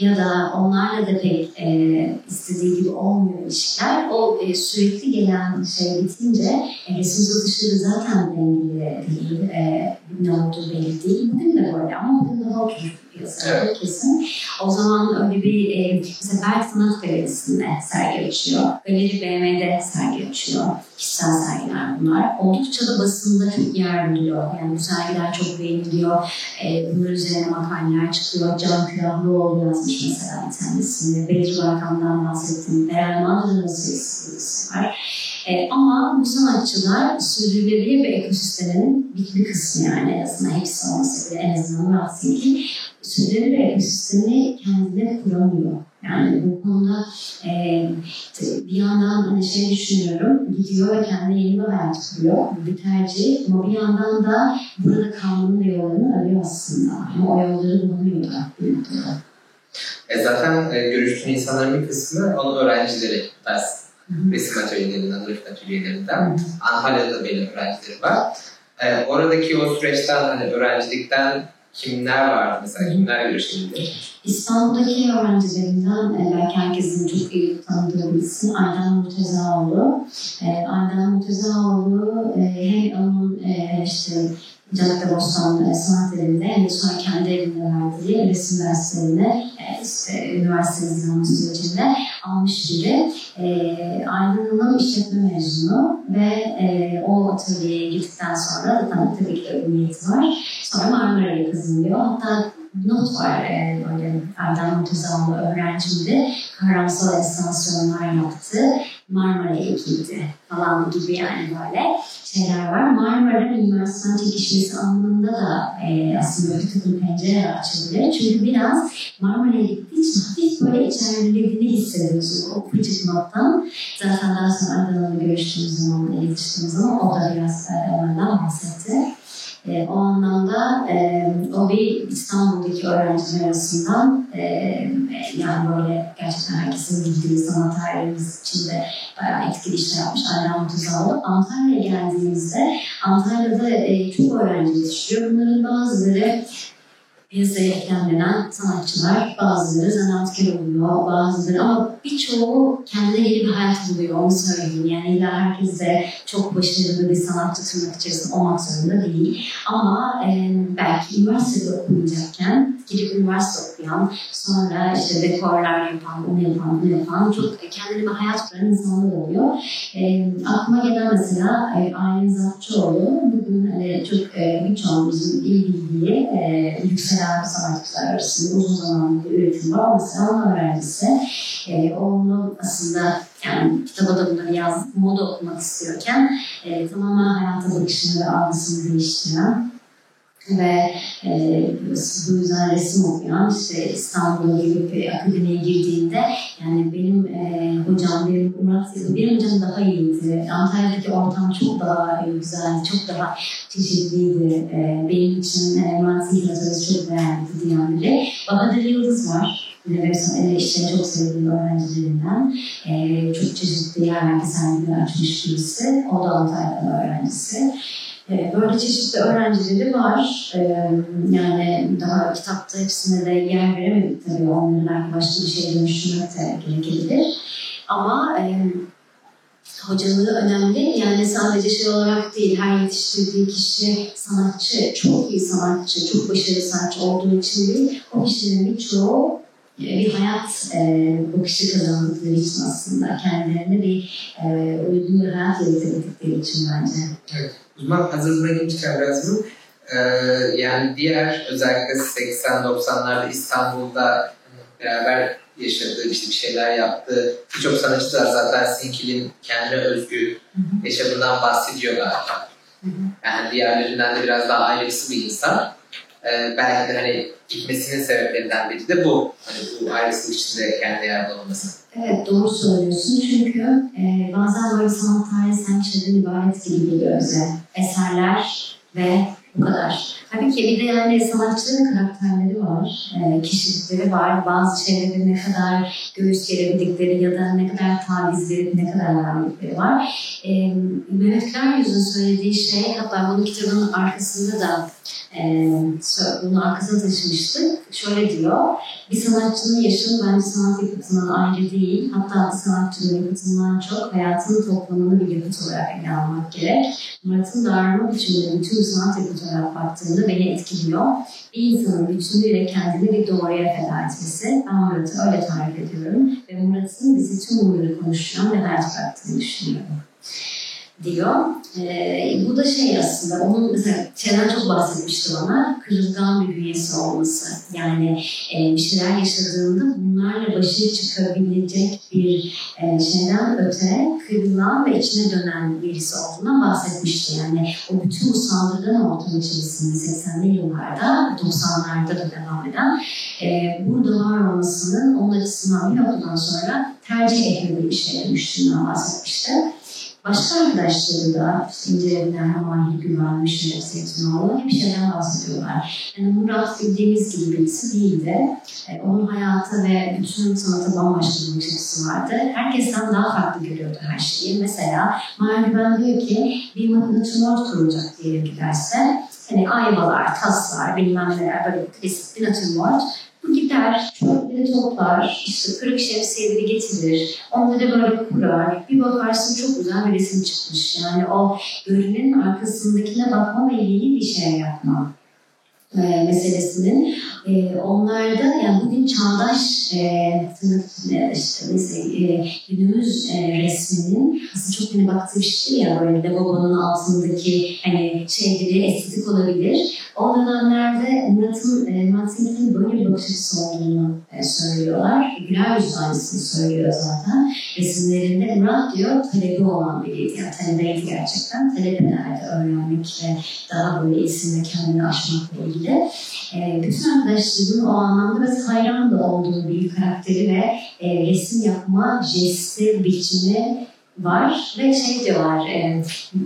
Ya da onlarla da pek e, istediği gibi olmuyor ilişkiler. O e, sürekli gelen şey bitince e, resim satışları zaten dengeli değil. E, ne olduğu değil. Bugün de böyle ama bugün daha oturmuş bir piyasa evet. kesin. O zaman öyle bir e, mesela Berk Sanat Galerisi'nde sergi açıyor. Galeri BM'de sergi açıyor. Kişisel sergiler bunlar. Oldukça da basında çok yer buluyor. Yani bu sergiler çok beğeniliyor. E, bunun üzerine makaleler çıkıyor. Can Külahlıoğlu yazmış mesela bir tanesini. Bedri Barkan'dan bahsettim. Beren Madra'nın sayısı var. E, ama bu sanatçılar sürdürülebilir bir ekosistemin bir, kısmı yani en azından hepsi olmasa bile en azından rahatsız ki sürdürülebilir ekosistemi kendine kuramıyor. Yani bu konuda e, bir yandan hani şey düşünüyorum, gidiyor ve kendi bir hayat kuruyor. Bir tercih ama bir yandan da burada kalmanın yollarını arıyor aslında. Ama o yolları bulamıyor da. E zaten e, görüştüğün insanların bir kısmı onun öğrencileri dersin resim atölyelerinden, grafik atölyelerinden. Antalya'da benim öğrencilerim var. Ee, oradaki o süreçten, hani öğrencilikten kimler vardı mesela, kimler görüşebildi? İstanbul'daki öğrencilerimden e, belki herkesin çok iyi tanıdığı isim Aydan Murtezaoğlu. E, Aydan Murtezaoğlu e, hem onun e, işte Caddebostan Sanat Evi'nde hem sonra kendi evinde verdiği resim derslerini e, işte, üniversite izleme sürecinde almış biri. E, Aydın Hanım işletme mezunu ve e, o atölyeye gittikten sonra zaten tabii ki de niyeti var. Sonra Marmara'ya kazanıyor. Hatta not var e, böyle Erdem Murtazaoğlu öğrencimdi. Kavramsal enstansiyonlar yaptı. Marmara'ya gitti falan gibi yani böyle şeyler var. Marmara Mimar Sinan çekişmesi anlamında da e, aslında bir takım pencereler açabilir. Çünkü biraz Marmara'ya gittiği için hafif böyle içerilediğini hissediyorsun o küçük nottan. Zaten daha sonra Adana'da görüştüğümüz zaman, iletiştiğimiz zaman o da biraz onlardan bahsetti. E, o anlamda e, o bir İstanbul'daki öğrenciler arasından e, yani böyle gerçekten herkesin bildiği sanat tarihimiz içinde bayağı etkili işler yapmış Ayran Mutuzaoğlu. Antalya'ya geldiğimizde Antalya'da e, çok öğrenci yetişiyor. Bunların bazıları piyasaya eklemlenen sanatçılar, bazıları zanaatkar oluyor, bazıları ama birçoğu kendine yeni bir hayat buluyor, onu söyleyeyim. Yani illa herkes de çok başarılı bir sanatçı tırnak içerisinde olmak zorunda değil. Ama e, belki üniversitede okuyacakken gidip üniversite okuyan, sonra işte dekorlar yapan, onu yapan, bunu yapan, çok kendine bir hayat kuran insanlar oluyor. E, aklıma gelen mesela e, Aylin Zapçıoğlu, bugün hani çok e, birçoğumuzun iyi bildiği e, yükselen sanatçılar arasında uzun zamandır üretim var. Mesela onun öğrencisi, e, onun aslında yani kitaba da bunları yazdık, moda okumak istiyorken e, tamamen hayata bakışını ve algısını değiştiren ve e, bu yüzden resim okuyan işte İstanbul'a gelip akademiye girdiğinde yani benim e, hocam benim Murat benim hocam daha iyiydi. Antalya'daki ortam çok daha güzeldi, çok daha çeşitliydi. E, benim için e, Murat Zihni çok değerli diyen biri. Bahadır Yıldız var. Yine işte çok sevdiğim öğrencilerinden. E, çok çeşitli yerlerde sergiler açmış birisi. O da Antalya'dan öğrencisi. E, böyle çeşitli öğrencileri var. E, yani daha kitapta hepsine de yer veremedik tabii. Onların başka bir şey dönüştürmek de gerekebilir. Ama e, hocalığı önemli. Yani sadece şey olarak değil, her yetiştirdiği kişi sanatçı, çok iyi sanatçı, çok başarılı sanatçı olduğu için değil, o kişilerin birçoğu bir hayat e, bakışı kazandıkları için aslında kendilerine bir e, uygun bir hayat yaratabildikleri için bence. Evet. Uzman hazırlığına geçmişken biraz ee, yani diğer özellikle 80-90'larda İstanbul'da beraber yaşadığı, işte bir şeyler yaptığı birçok sanatçılar zaten Sinkil'in kendi özgü yaşamından bahsediyor galiba. Yani diğerlerinden de biraz daha ayrıksı bir insan. Ee, belki de hani gitmesinin sebeplerinden biri de bu. Hani bu ayrıksı içinde kendi yer bulunması. Evet doğru söylüyorsun çünkü e, bazen böyle sanat tarihi sanatçıların ibaret gibi geliyor bize. Eserler ve bu kadar. Tabii ki bir de yani sanatçıların karakterleri var, e, kişilikleri var. Bazı şeylere ne kadar göğüs gerebildikleri ya da ne kadar taviz verip ne kadar verdikleri var. E, Mehmet Yüz'ün söylediği şey, hatta bunun kitabın arkasında da bunun arkasına taşımıştık. Şöyle diyor, bir sanatçının yaşamı bence sanat yapıtından ayrı değil. Hatta bir sanatçının yapıtından çok hayatının toplamını bir yapıt olarak ele almak gerek. Murat'ın darma biçiminde bütün sanat yapıtı olarak baktığında beni etkiliyor. Bir insanın bütünüyle kendini bir doğruya feda etmesi. Ben Murat'ı öyle tarif ediyorum. Ve Murat'ın bizi tüm bunları konuşan ve hayat bıraktığını düşünüyorum diyor. E, bu da şey aslında, onun mesela şeyden çok bahsetmişti bana, kırılgan bir bünyesi olması. Yani e, bir şeyler yaşadığında bunlarla başa çıkabilecek bir e, şeyden öte kırılan ve içine dönen birisi olduğundan bahsetmişti. Yani o bütün bu saldırıdan ortam içerisinde 80'li yıllarda, 90'larda da devam eden e, burada var olmasının onun açısından bir noktadan sonra tercih edildiği bir şey dönüştüğünden bahsetmişti. Başka arkadaşları da işte incelediler Hamani Güven, Mişel Seytinoğlu hep şeyden bahsediyorlar. Yani Murat bildiğimiz gibi birisi değildi. E, onun hayatı ve bütün sanata bambaşka bir açısı vardı. Herkesten daha farklı görüyordu her şeyi. Mesela Mahir Güven diyor ki bir makinatör kurulacak diye giderse hani ayvalar, taslar, bilmem neler böyle klasik bir natürmort gider, çöpleri toplar, işte kırık şemsiyeleri getirir, onları böyle kurar. Bir bakarsın çok güzel bir resim çıkmış. Yani o görünenin arkasındakine bakma ve yeni bir şey yapma e, meselesinin e, onlarda yani bugün çağdaş e, e işte mesela e, günümüz e, resminin aslında çok hani baktığı bir şey ya böyle lavabonun altındaki hani şeyleri estetik olabilir. O dönemlerde Murat'ın e, Murat'ın böyle bir bakış açısı olduğunu e, söylüyorlar. Güler yüz aynısını söylüyor zaten. Resimlerinde Murat diyor talebi olan biriydi. Yani talebeydi gerçekten. Talep ederdi öğrenmek ve daha böyle isimle kendini aşmakla ilgili. E, bütün arkadaşlarımın o anlamda biraz hayran da olduğu bir karakteri ve e, resim yapma jesti, biçimi var ve şey diyorlar e,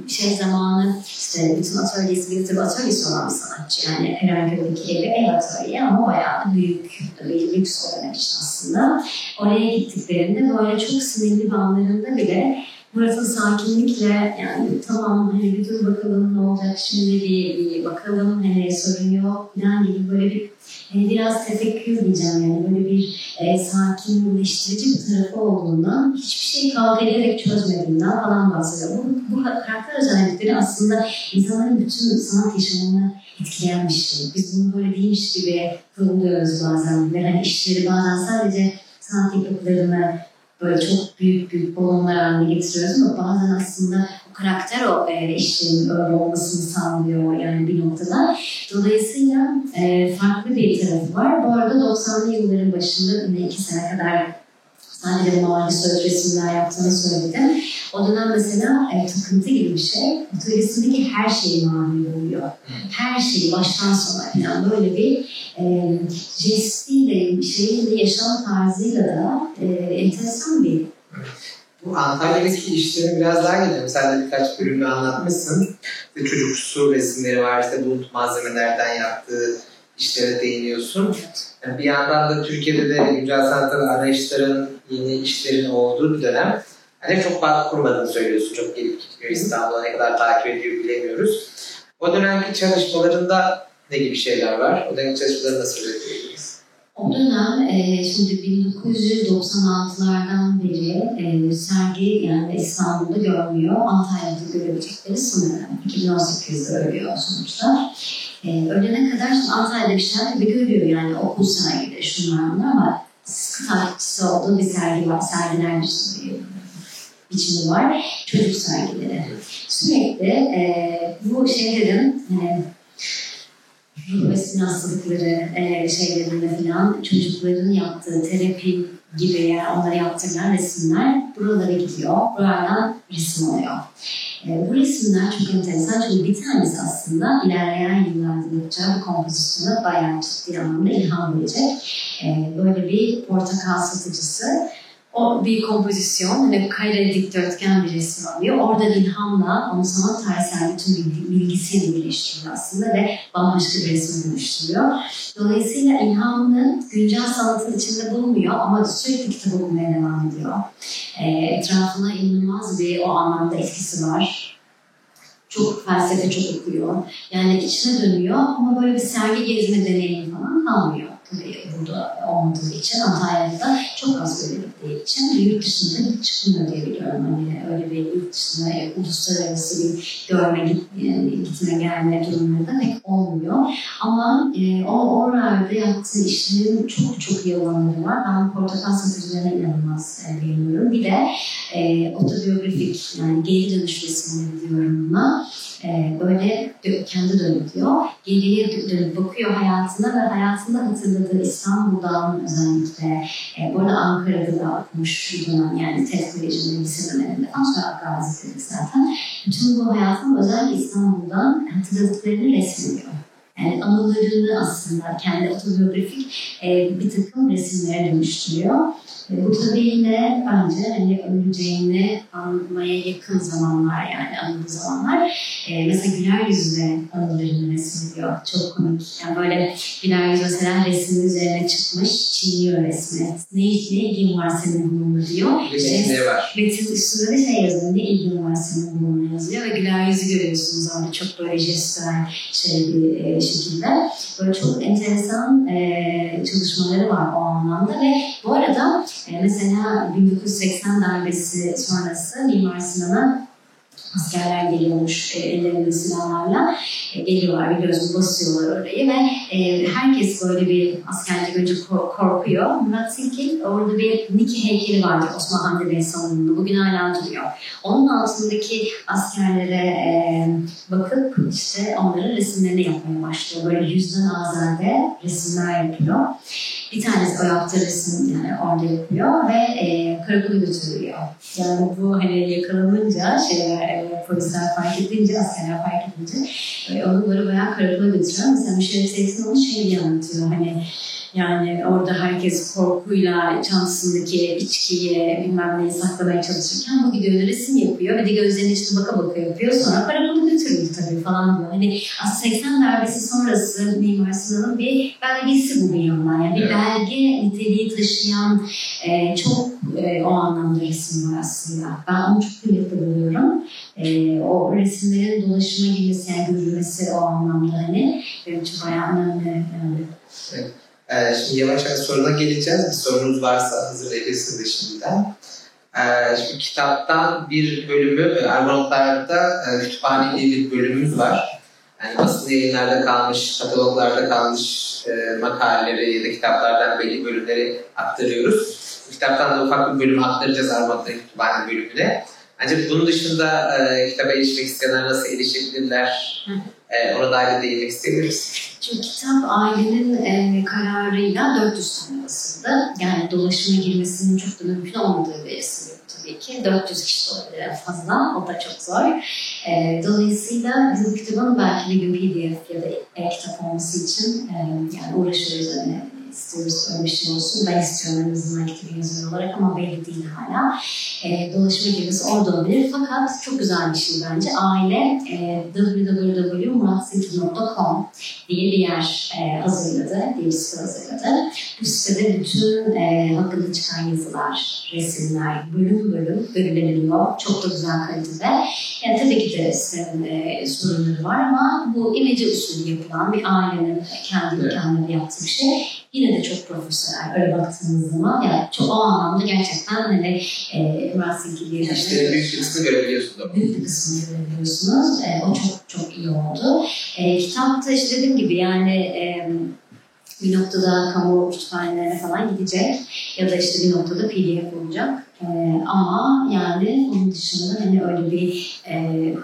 şey zamanı işte bütün atölyesi tabi atölyesi olan bir sanatçı. Yani Erenköy'deki evi ev atölye ama bayağı büyük bir lüks o dönem için aslında. Oraya gittiklerinde böyle çok sinirli bir anlarında bile Murat'ın sakinlikle yani tamam hani bir dur bakalım ne olacak şimdi bir, bir bakalım hani sorun yok falan gibi böyle bir biraz tefekkür diyeceğim yani böyle bir e, sakinleştirici bir tarafı olduğundan hiçbir şeyi kavga ederek çözmediğinden falan bahsediyor. Bu, bu karakter özellikleri aslında insanların bütün sanat yaşamını etkileyen bir şey. Biz bunu böyle değilmiş gibi kuruluyoruz bazen ve hani işleri bazen sadece sanat yapıtlarını böyle çok büyük büyük balonlar haline getiriyoruz ama bazen aslında karakter o e, işlerin öyle olmasını sağlıyor yani bir noktada. Dolayısıyla e, farklı bir tarafı var. Bu arada 90'lı yılların başında yine iki sene kadar sadece mavi söz resimler yaptığını söyledim. O dönem mesela e, takıntı gibi bir şey. Atölyesindeki her şeyi mavi oluyor. Her şeyi baştan sona falan böyle bir e, jestiyle, şeyiyle, yaşam tarzıyla da e, enteresan bir bu Antalya'daki işlerini biraz daha gelelim. Sen de birkaç bölümü anlatmışsın. İşte çocuksu resimleri var, işte bulut malzemelerden yaptığı işlere değiniyorsun. Yani bir yandan da Türkiye'de de güncel sanatın arayışların, yeni işlerin olduğu bir dönem. Hani çok bağ kurmadığını söylüyorsun. Çok gelip gitmiyor. İstanbul'a ne kadar takip ediyor bilemiyoruz. O dönemki çalışmalarında ne gibi şeyler var? O dönemki çalışmaları nasıl özetleyebiliriz? O dönem e, şimdi 1996'lardan beri e, sergi yani İstanbul'da görmüyor. Antalya'da görebilecekleri sınırlı. 2018'de ölüyor sonuçta. E, ölene kadar şimdi Antalya'da bir şeyler gibi görüyor yani okul sergileri şunlar bunlar ama sıkı takipçisi olduğu bir sergi var. Sergiler bir biçimi var. Çocuk sergileri. Sürekli e, bu şeylerin e, ve hastalıkları e, şeylerinde falan çocukların yaptığı terapi gibi yani onlara yaptırılan resimler buralara gidiyor. Buralardan resim oluyor. E, bu resimler çok enteresan çünkü bir tanesi aslında ilerleyen yıllarda yapacağı bu kompozisyona bayağı ciddi anlamda ilham verecek. E, böyle bir portakal satıcısı o bir kompozisyon, hani kare dikdörtgen bir resim alıyor. Orada ilhamla onu sanat tarihsel bütün bilgisiyle birleştiriyor aslında ve bambaşka bir resim dönüştürüyor. Dolayısıyla ilhamını güncel sanatın içinde bulmuyor ama sürekli kitap okumaya devam ediyor. E, etrafına inanılmaz bir o anlamda etkisi var. Çok felsefe çok okuyor. Yani içine dönüyor ama böyle bir sergi gezme deneyimi falan kalmıyor burada olmadığı için Antalya'da çok az görüldüğü için yurt dışında çıkmıyor diye biliyorum. Hani öyle bir yurt dışında yani uluslararası bir görme yani gitme gelme durumları da pek olmuyor. Ama e, o oralarda yaptığı işlerin çok çok iyi olanları var. Ben portakal satıcılarına inanılmaz e, beğeniyorum. Bir de e, otobiyografik yani geri dönüş resimleri diyorum buna e, böyle kendi dönüp diyor. Geriye dönüp bakıyor hayatına ve hayatında hatırladığı İstanbul'dan özellikle e, bu arada Ankara'da da okumuş bir dönem yani TED Koleji'nin lise döneminde sonra Gazi dedik zaten. Bütün bu hayatın özellikle İstanbul'dan hatırladıklarını resmediyor. Yani anılarını aslında kendi otobiyografik e, bir takım resimlere dönüştürüyor. Bu tabii yine bence hani öleceğini anlamaya yakın zamanlar yani anıldığı zamanlar. E, mesela güler yüzle anılarını resmediyor. Çok komik. Yani böyle güler yüz mesela resmin üzerine çıkmış, çiğniyor resmi. Ne, ne ilgin var senin bununla diyor. Resim ne var? Metin üstünde de şey yazıyor. Ne ilgin var senin bununla yazıyor. Ve güler yüzü görüyorsunuz orada. Çok böyle jestüel şey bir e, şekilde. Böyle çok enteresan e, çalışmaları var o anlamda ve bu arada e, mesela 1980 darbesi sonrası Mimar Sinan'a askerler geliyormuş e, ellerinde silahlarla e, geliyorlar biliyorsunuz basıyorlar orayı ve e, herkes böyle bir askerlik önce korkuyor. Murat Silkil orada bir Niki heykeli vardı Osman Hamdi Bey salonunda. Bugün hala duruyor. Onun altındaki askerlere e, bakıp işte onların resimlerini yapmaya başlıyor. Böyle yüzden azade resimler yapıyor. Bir tanesi o yaptığı yani orada yapıyor ve e, karakola götürülüyor. Yani bu hani yakalanınca şeyler, e, polisler fark edince, askerler fark edince e, onu böyle bayağı karakola götürüyor. Mesela Müşerref Seyit'in onu şey diye anlatıyor. Hani Yani orada herkes korkuyla çantasındaki içkiyi bilmem neyi saklamaya çalışırken bu gidiyor resim yapıyor. Bir de gözlerinin içine baka baka yapıyor. Sonra para bunu götürüyor tabii falan diyor. Hani aslında 80 darbesi sonrası Mimar Sinan'ın bir belgesi bu bir yandan. Yani bir Evet. belge niteliği taşıyan e, çok e, o anlamda resim var aslında. Ben onu çok kıymetli buluyorum. E, o resimlerin dolaşıma girmesi, yani görülmesi o anlamda hani benim için bayağı önemli. Yani. Ee, şimdi yavaş yavaş soruna geleceğiz. Bir sorunuz varsa hazırlayabilirsiniz de şimdiden. Ee, şimdi kitaptan bir bölümü, e, Argonotlar'da e, kütüphane diye bir bölümümüz var. Yani basılı yayınlarda kalmış, kataloglarda kalmış e, makaleleri ya da kitaplardan belli bölümleri aktarıyoruz. Kitaptan da ufak bir bölüm aktaracağız Argonotların kütüphane bölümüne. Ancak bunun dışında e, kitaba erişmek isteyenler nasıl erişebilirler? E, ona dair de değinmek isteyebiliriz. Çünkü kitap ailenin e, kararıyla 400 tane basıldı. Yani dolaşıma girmesinin çok da mümkün olmadığı bir eser tabii ki. 400 kişi de olabilir en fazla. O da çok zor. E, dolayısıyla bizim kitabın belki bir gün PDF ya da e-kitap olması için e, yani uğraşıyoruz üzerine istiyoruz öyle bir şey olsun. Ben istiyorum en azından kitabı yazar olarak ama belli değil hala. E, dolaşıma girmesi orada olabilir. Fakat çok güzel bir şey bence. Aile e, www.muratsinki.com diye bir yer e, hazırladı, diye bir site hazırladı. Bu sitede bütün e, hakkında çıkan yazılar, resimler, bölüm bölüm görülebiliyor. Çok da güzel kalitede. Yani tabii ki de sitenin e, sorunları var ama bu imece usulü yapılan bir ailenin kendi Evet. imkanları yaptığı bir şey. Yine de çok profesyonel öyle baktığınız zaman. Yani çok o anlamda gerçekten hani e, Murat Sinki diye İşte büyük bir kısmını görebiliyorsunuz. büyük bir kısmını görebiliyorsunuz. E, o çok çok iyi oldu. E, kitapta işte dediğim gibi yani e, bir noktada kamu kütüphanelerine falan gidecek ya da işte bir noktada PDF olacak. E, ama yani onun dışında hani öyle bir e,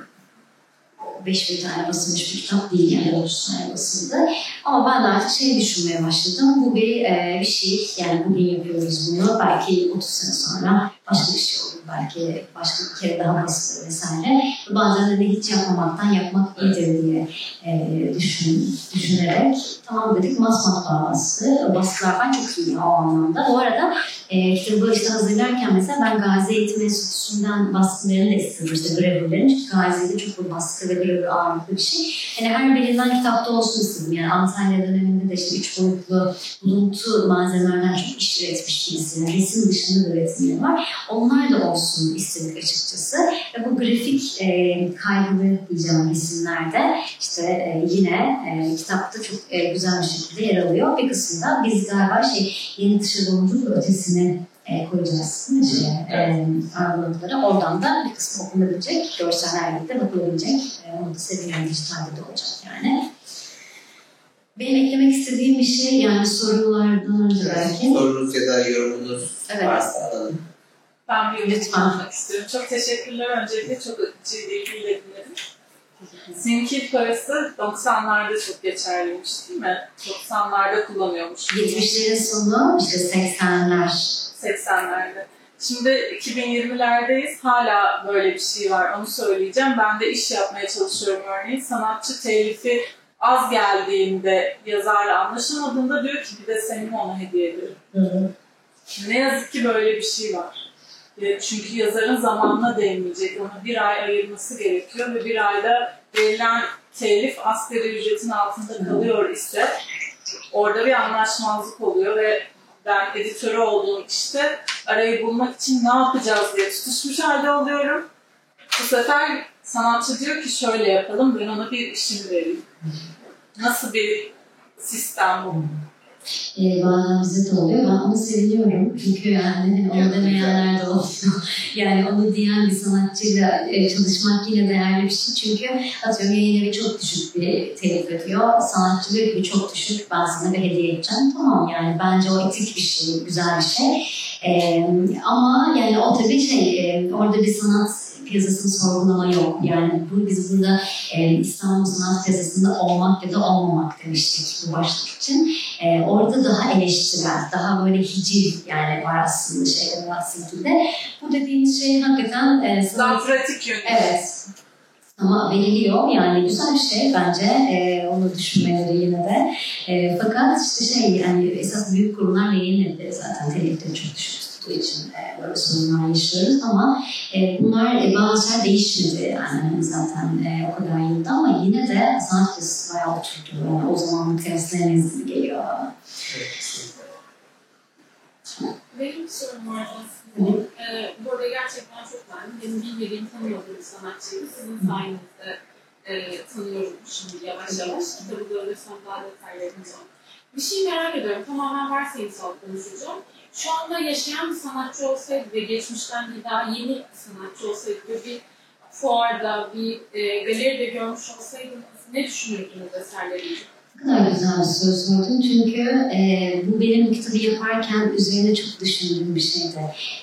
5000 tane basılmış bir kitap değil yani 30 tane basıldı. Ama ben de artık şey düşünmeye başladım. Bu bir, e, bir şey yani bugün yapıyoruz bunu. Belki 30 sene sonra başka bir şey. Belki başka bir kere daha basılır vesaire. Bazen de hiç yapmamaktan yapmak iyidir diye e, düşün, düşünerek tamam dedik Masmat davası. Baskılar falan çok iyi o anlamda. Bu arada e, kitabı işte hazırlarken mesela ben Gazi Eğitim Enstitüsü'nden baskılarını da istedim. İşte gravürlerin. Çünkü Gazi'de çok bir baskı ve gravür ağırlıklı bir şey. Yani her birinden kitapta olsun istedim. Yani Antalya döneminde de işte üç boyutlu buluntu malzemelerden çok iş üretmiş birisinin. Resim dışında da üretimleri var. Onlar da olsun istedik açıkçası. Ve bu grafik e, kaygılı diyeceğim resimlerde işte e, yine e, kitapta çok e, güzel bir şekilde yer alıyor. Bir kısmında biz galiba şey yeni dışa doğumcunun ötesini e, koyacağız? Şeye, e. Oradan da bir kısmı okunabilecek, görseller birlikte bakılabilecek. E, onu da seviyorum dijitalde de olacak yani. Benim eklemek istediğim bir şey yani sorulardan belki. Sorunuz ya da yorumunuz Evet. varsa alalım. Ben bir yorum yapmak istiyorum. Çok teşekkürler öncelikle. Çok ciddi ilgiyle dinledim. Sinkil parası 90'larda çok geçerliymiş değil mi? 90'larda kullanıyormuş. 70'lerin sonu işte 80'ler 80'lerde. Şimdi 2020'lerdeyiz. Hala böyle bir şey var. Onu söyleyeceğim. Ben de iş yapmaya çalışıyorum örneğin. Sanatçı telifi az geldiğinde yazarla anlaşamadığında diyor ki bir de senin ona hediye ederim. Ne yazık ki böyle bir şey var. E, Çünkü yazarın zamanına değmeyecek. Ona bir ay ayırması gerekiyor ve bir ayda verilen telif asgari ücretin altında kalıyor ise orada bir anlaşmazlık oluyor ve ben editörü olduğum işte arayı bulmak için ne yapacağız diye tutuşmuş halde oluyorum. Bu sefer sanatçı diyor ki şöyle yapalım ben ona bir işimi vereyim. Nasıl bir sistem bu? E, bazen de oluyor. Ben onu seviniyorum. Çünkü yani onu demeyenler de oluyor. Yani onu diyen bir sanatçıyla e, çalışmak yine değerli bir şey. Çünkü atıyorum yayın evi çok düşük bir telif ediyor. Sanatçı diyor ki çok düşük ben sana bir hediye edeceğim. Tamam yani bence o etik bir şey, güzel bir şey. E, ama yani o tabii şey e, orada bir sanat piyasasını sorgulama yok. Yani bu, biz burada e, İstanbul Sanat Piyasası'nda olmak ya da olmamak demiştik bu başlık için. Ee, orada daha eleştirel, daha böyle hiciv yani var aslında şeyler Murat Sinki'de. Bu dediğimiz şey hakikaten e, Daha sanat... pratik yönü. Evet. Ama veriliyor yani güzel bir şey bence e, onu düşünmeleri yine de. E, fakat işte şey yani esas büyük kurumlarla yayın zaten telifleri çok düşük tuttuğu için e, böyle sorunlar yaşıyoruz ama e, bunlar e, bazı şeyler değişmedi yani hani zaten e, o kadar yılda ama yine de sanat piyasası bayağı oturdu. Yani o zaman kıyaslayamayız gibi geliyor. Benim sorum var aslında. Ee, bu arada gerçekten çok beğendim. Benim bilmediğim, tanımadığım sanatçıyı sizin sayenizde e, tanıyorum şimdi yavaş yavaş. Kitabı görürsem daha detaylarını. Bir şey merak ediyorum. Tamamen varsayımsal konuşacağım. Şu anda yaşayan bir sanatçı olsaydı ve geçmişten bir daha yeni bir sanatçı olsaydı ve bir fuarda, bir e, galeride görmüş olsaydınız ne düşünürdünüz eserleriyle? Ne kadar güzel bir soru sordun çünkü e, bu benim kitabı yaparken üzerine çok düşündüğüm bir şeydi.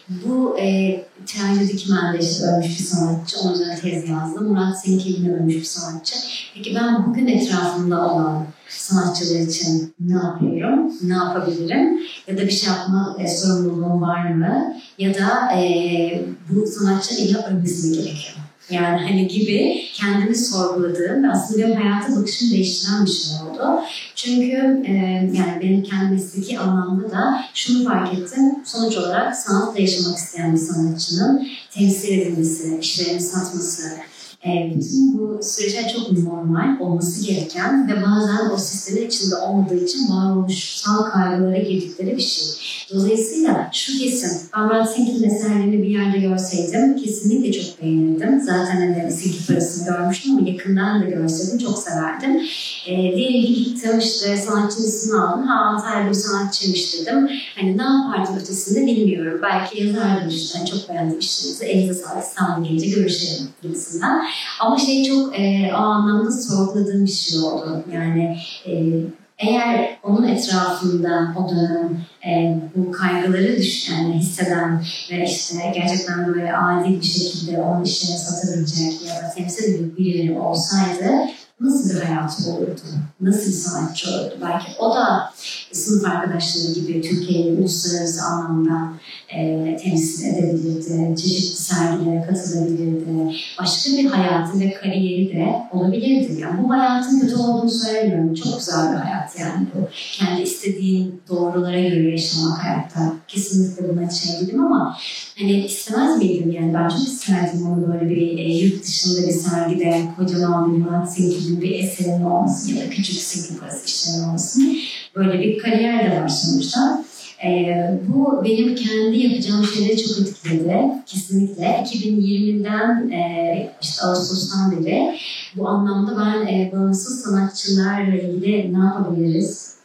Bu e, Tercih Dikmen'de ölmüş bir sanatçı, onun üzerine tez yazdım. Murat Senkeli'ne ölmüş bir sanatçı. Peki ben bugün etrafımda olan sanatçılar için ne yapıyorum, ne yapabilirim? Ya da bir şey yapma e, sorumluluğum var mı? Ya da e, bu sanatçı illa ölmesi gerekiyor? Yani hani gibi kendimi sorguladığım ve aslında benim hayata bakışımı değiştiren bir şey oldu. Çünkü e, yani benim kendi mesleki anlamda da şunu fark ettim. Sonuç olarak sanatla yaşamak isteyen bir sanatçının temsil edilmesi, işlerini satması, e, bütün bu süreçler çok normal olması gereken ve bazen o sistemin içinde olmadığı için varoluşsal kaygılara girdikleri bir şey. Dolayısıyla şu kesin, ben Murat Sink'in eserlerini bir yerde görseydim kesinlikle çok beğenirdim. Zaten hani Sink'in parasını görmüştüm ama yakından da görseydim çok severdim. E, ki gittim işte sanatçının ismini aldım. Ha Antalya'da bir sanatçıymış dedim. Hani ne yapardım ötesinde bilmiyorum. Belki yazardım işte. Hani çok beğendim işlerinizi. Elinize sağlık İstanbul gelince görüşelim gibisinden. Ama şey çok e, o anlamda sorguladığım bir şey oldu. Yani e, eğer onun etrafında o dönem e, bu kaygıları düşen, yani hisseden ve işte gerçekten böyle adil bir şekilde onun işini satabilecek ya da temsil edecek birileri olsaydı nasıl bir hayatı olurdu? Nasıl bir sanatçı olurdu? Belki o da sınıf arkadaşları gibi Türkiye'yi uluslararası anlamda e, temsil edebilirdi. Çeşitli sergilere katılabilirdi. Başka bir hayatı ve kariyeri de olabilirdi. Yani bu hayatın kötü olduğunu söylemiyorum. Çok güzel bir hayat yani bu. Kendi istediğin doğrulara göre yaşamak hayatta. Kesinlikle buna değilim ama hani istemez miydim yani ben çok isterdim onu böyle bir e, yurt dışında bir sergide kocaman bir Sinkil'in bir eserinin olması ya da küçük Sinkil parası işlerinin olması böyle bir kariyer de var sonuçta. Ee, bu benim kendi yapacağım şeyleri çok etkiledi. Kesinlikle. 2020'den e, işte Ağustos'tan beri bu anlamda ben e, bağımsız sanatçılarla ilgili ne yapabiliriz?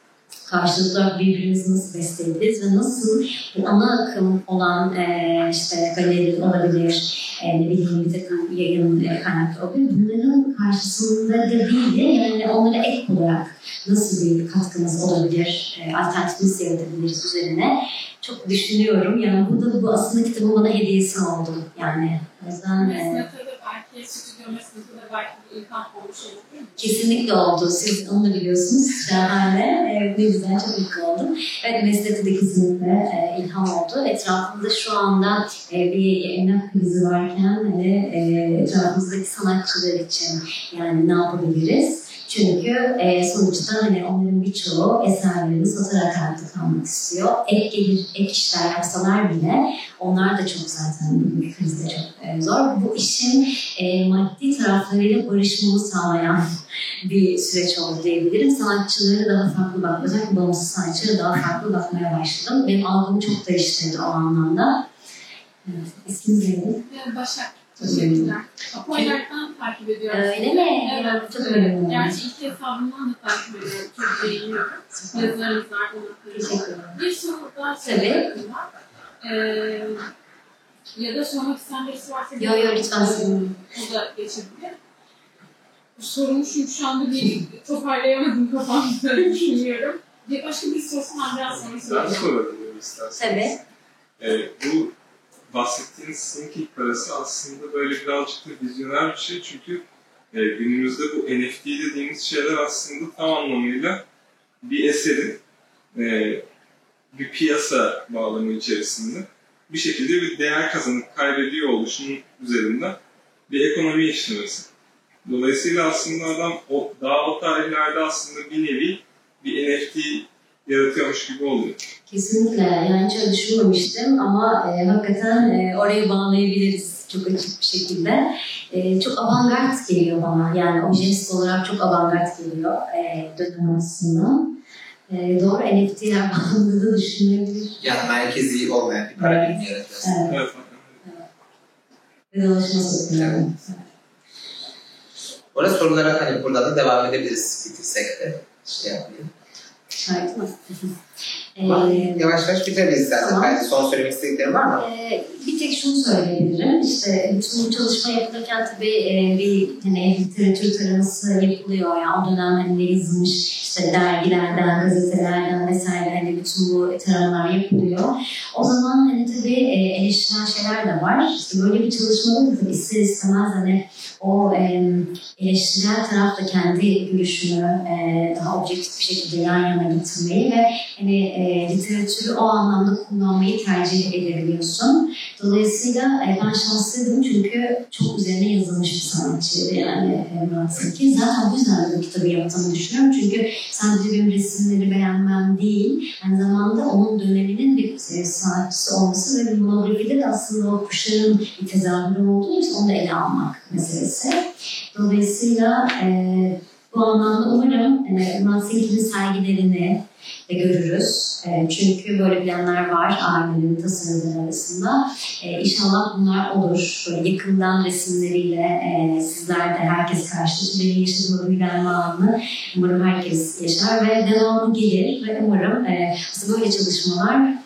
Karşılıklı birbirimizi nasıl besleyebiliriz ve nasıl bu ana akım olan e, işte galeri olabilir, e, ne bileyim bir takım yayın e, kaynakları olabilir. Bunların karşısında da değil de yani onlara ek olarak nasıl bir katkımız olabilir, e, alternatifimizi yaratabiliriz üzerine çok düşünüyorum. Yani bu da bu aslında kitabın bana hediyesi oldu. Yani o yüzden... E, Kesinlikle oldu. Siz onu da biliyorsunuz. Şahane. Evet, ne güzel, çok mutlu oldum. Evet, meslekte de kesinlikle e, ilham oldu. Etrafımda şu anda e, bir emlak krizi varken hani, e, etrafımızdaki sanatçılar için yani ne yapabiliriz? Çünkü e, sonuçta hani onların birçoğu eserlerini satarak hayatta kalmak istiyor. Ek gelir, ek işler yapsalar bile onlar da çok zaten bugünkü krizde çok e, zor. Bu işin e, maddi taraflarıyla barışmamı sağlayan bir süreç oldu diyebilirim. Sanatçıları daha farklı bak, özellikle bağımsız sanatçılara daha farklı bakmaya başladım. Benim algımı çok değiştirdi o anlamda. Evet, isminiz neydi? Başak. Teşekkürler. Apoylardan takip ediyorum. Öyle mi? Evet. Çok. Gerçi ilk hesabımdan da takip ediyorum. Çok beğeniyorum. Teşekkür okuyorum. ederim. Bir soru daha ben. Ee, ya da sormak isteyen birisi varsa... Yo, yo, lütfen sorun. O da geçebilir. Sorumu çünkü şu anda bir toparlayamadım kafamda düşünüyorum. Bir başka bir sorsun ben biraz sonra Ben soracağım. sorabilirim istersen. Tabii. Ee, bu bahsettiğiniz sinking parası aslında böyle birazcık da vizyoner bir şey çünkü e, günümüzde bu NFT dediğimiz şeyler aslında tam anlamıyla bir eserin e, bir piyasa bağlamı içerisinde bir şekilde bir değer kazanıp kaybediyor oluşunun üzerinden bir ekonomi işlemesi. Dolayısıyla aslında adam o, daha o tarihlerde aslında bir nevi bir NFT yaratıyormuş gibi oluyor. Kesinlikle. Yani hiç öyle düşünmemiştim ama e, hakikaten e, oraya bağlayabiliriz çok açık bir şekilde. E, çok avantgard geliyor bana. Yani o jest olarak çok avantgard geliyor e, dönem açısından. E, doğru NFT'ler bağlamında da düşünülebilir. Yani merkezi olmayan bir para birimi yaratıyorsun. Evet. Evet. Ve dolaşıma sokuyorum. Orada sorulara hani buradan da devam edebiliriz bitirsek de. Şey yapmayayım. Şahit mi? Ama E, yavaş yavaş bitirebiliriz istersen. Tamam. Belki son söylemek istediklerim var mı? Ee, bir tek şunu söyleyebilirim. İşte bütün bu çalışma yapılırken tabii e, bir hani literatür taraması yapılıyor. Yani o dönem hani ne yazılmış işte dergilerden, gazetelerden vesaire hani bütün bu taramalar yapılıyor. O zaman hani tabii e, eleştiren şeyler de var. İşte böyle bir çalışmada da tabii ister istemez hani o e, eleştirel taraf da kendi görüşünü e, daha objektif bir şekilde yan yana getirmeyi ve hani e, literatürü o anlamda kullanmayı tercih edebiliyorsun. Dolayısıyla ben şanslıydım çünkü çok üzerine yazılmış bir sanatçıydı yani Murat Seki. Zaten bu yüzden de bu kitabı yaptığımı düşünüyorum. Çünkü sadece benim resimleri beğenmem değil, aynı zamanda onun döneminin bir e, sanatçısı olması ve monografide de aslında o kuşların bir tezahürü olduğu için onu da ele almak meselesi. Dolayısıyla e, bu anlamda umarım e, Murat Seki'nin sergilerini görürüz. E, çünkü böyle planlar var ailelerin tasarımları arasında. E, inşallah bunlar olur. Böyle yakından resimleriyle e, sizler de herkes karşılaşır. Benim yaşadığım güvenme anını umarım herkes yaşar ve devamı gelir ve umarım böyle çalışmalar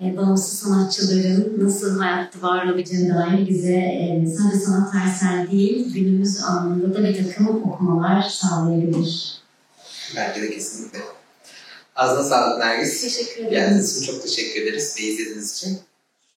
e, bağımsız sanatçıların nasıl hayatta var olabileceğine dair bize e, sadece sanat dersel değil, günümüz anlamında da bir takım okumalar sağlayabilir. Bence de kesinlikle. Ağzına sağlık Nergis. Teşekkür ederim. Geldiğiniz için çok teşekkür ederiz ve izlediğiniz için.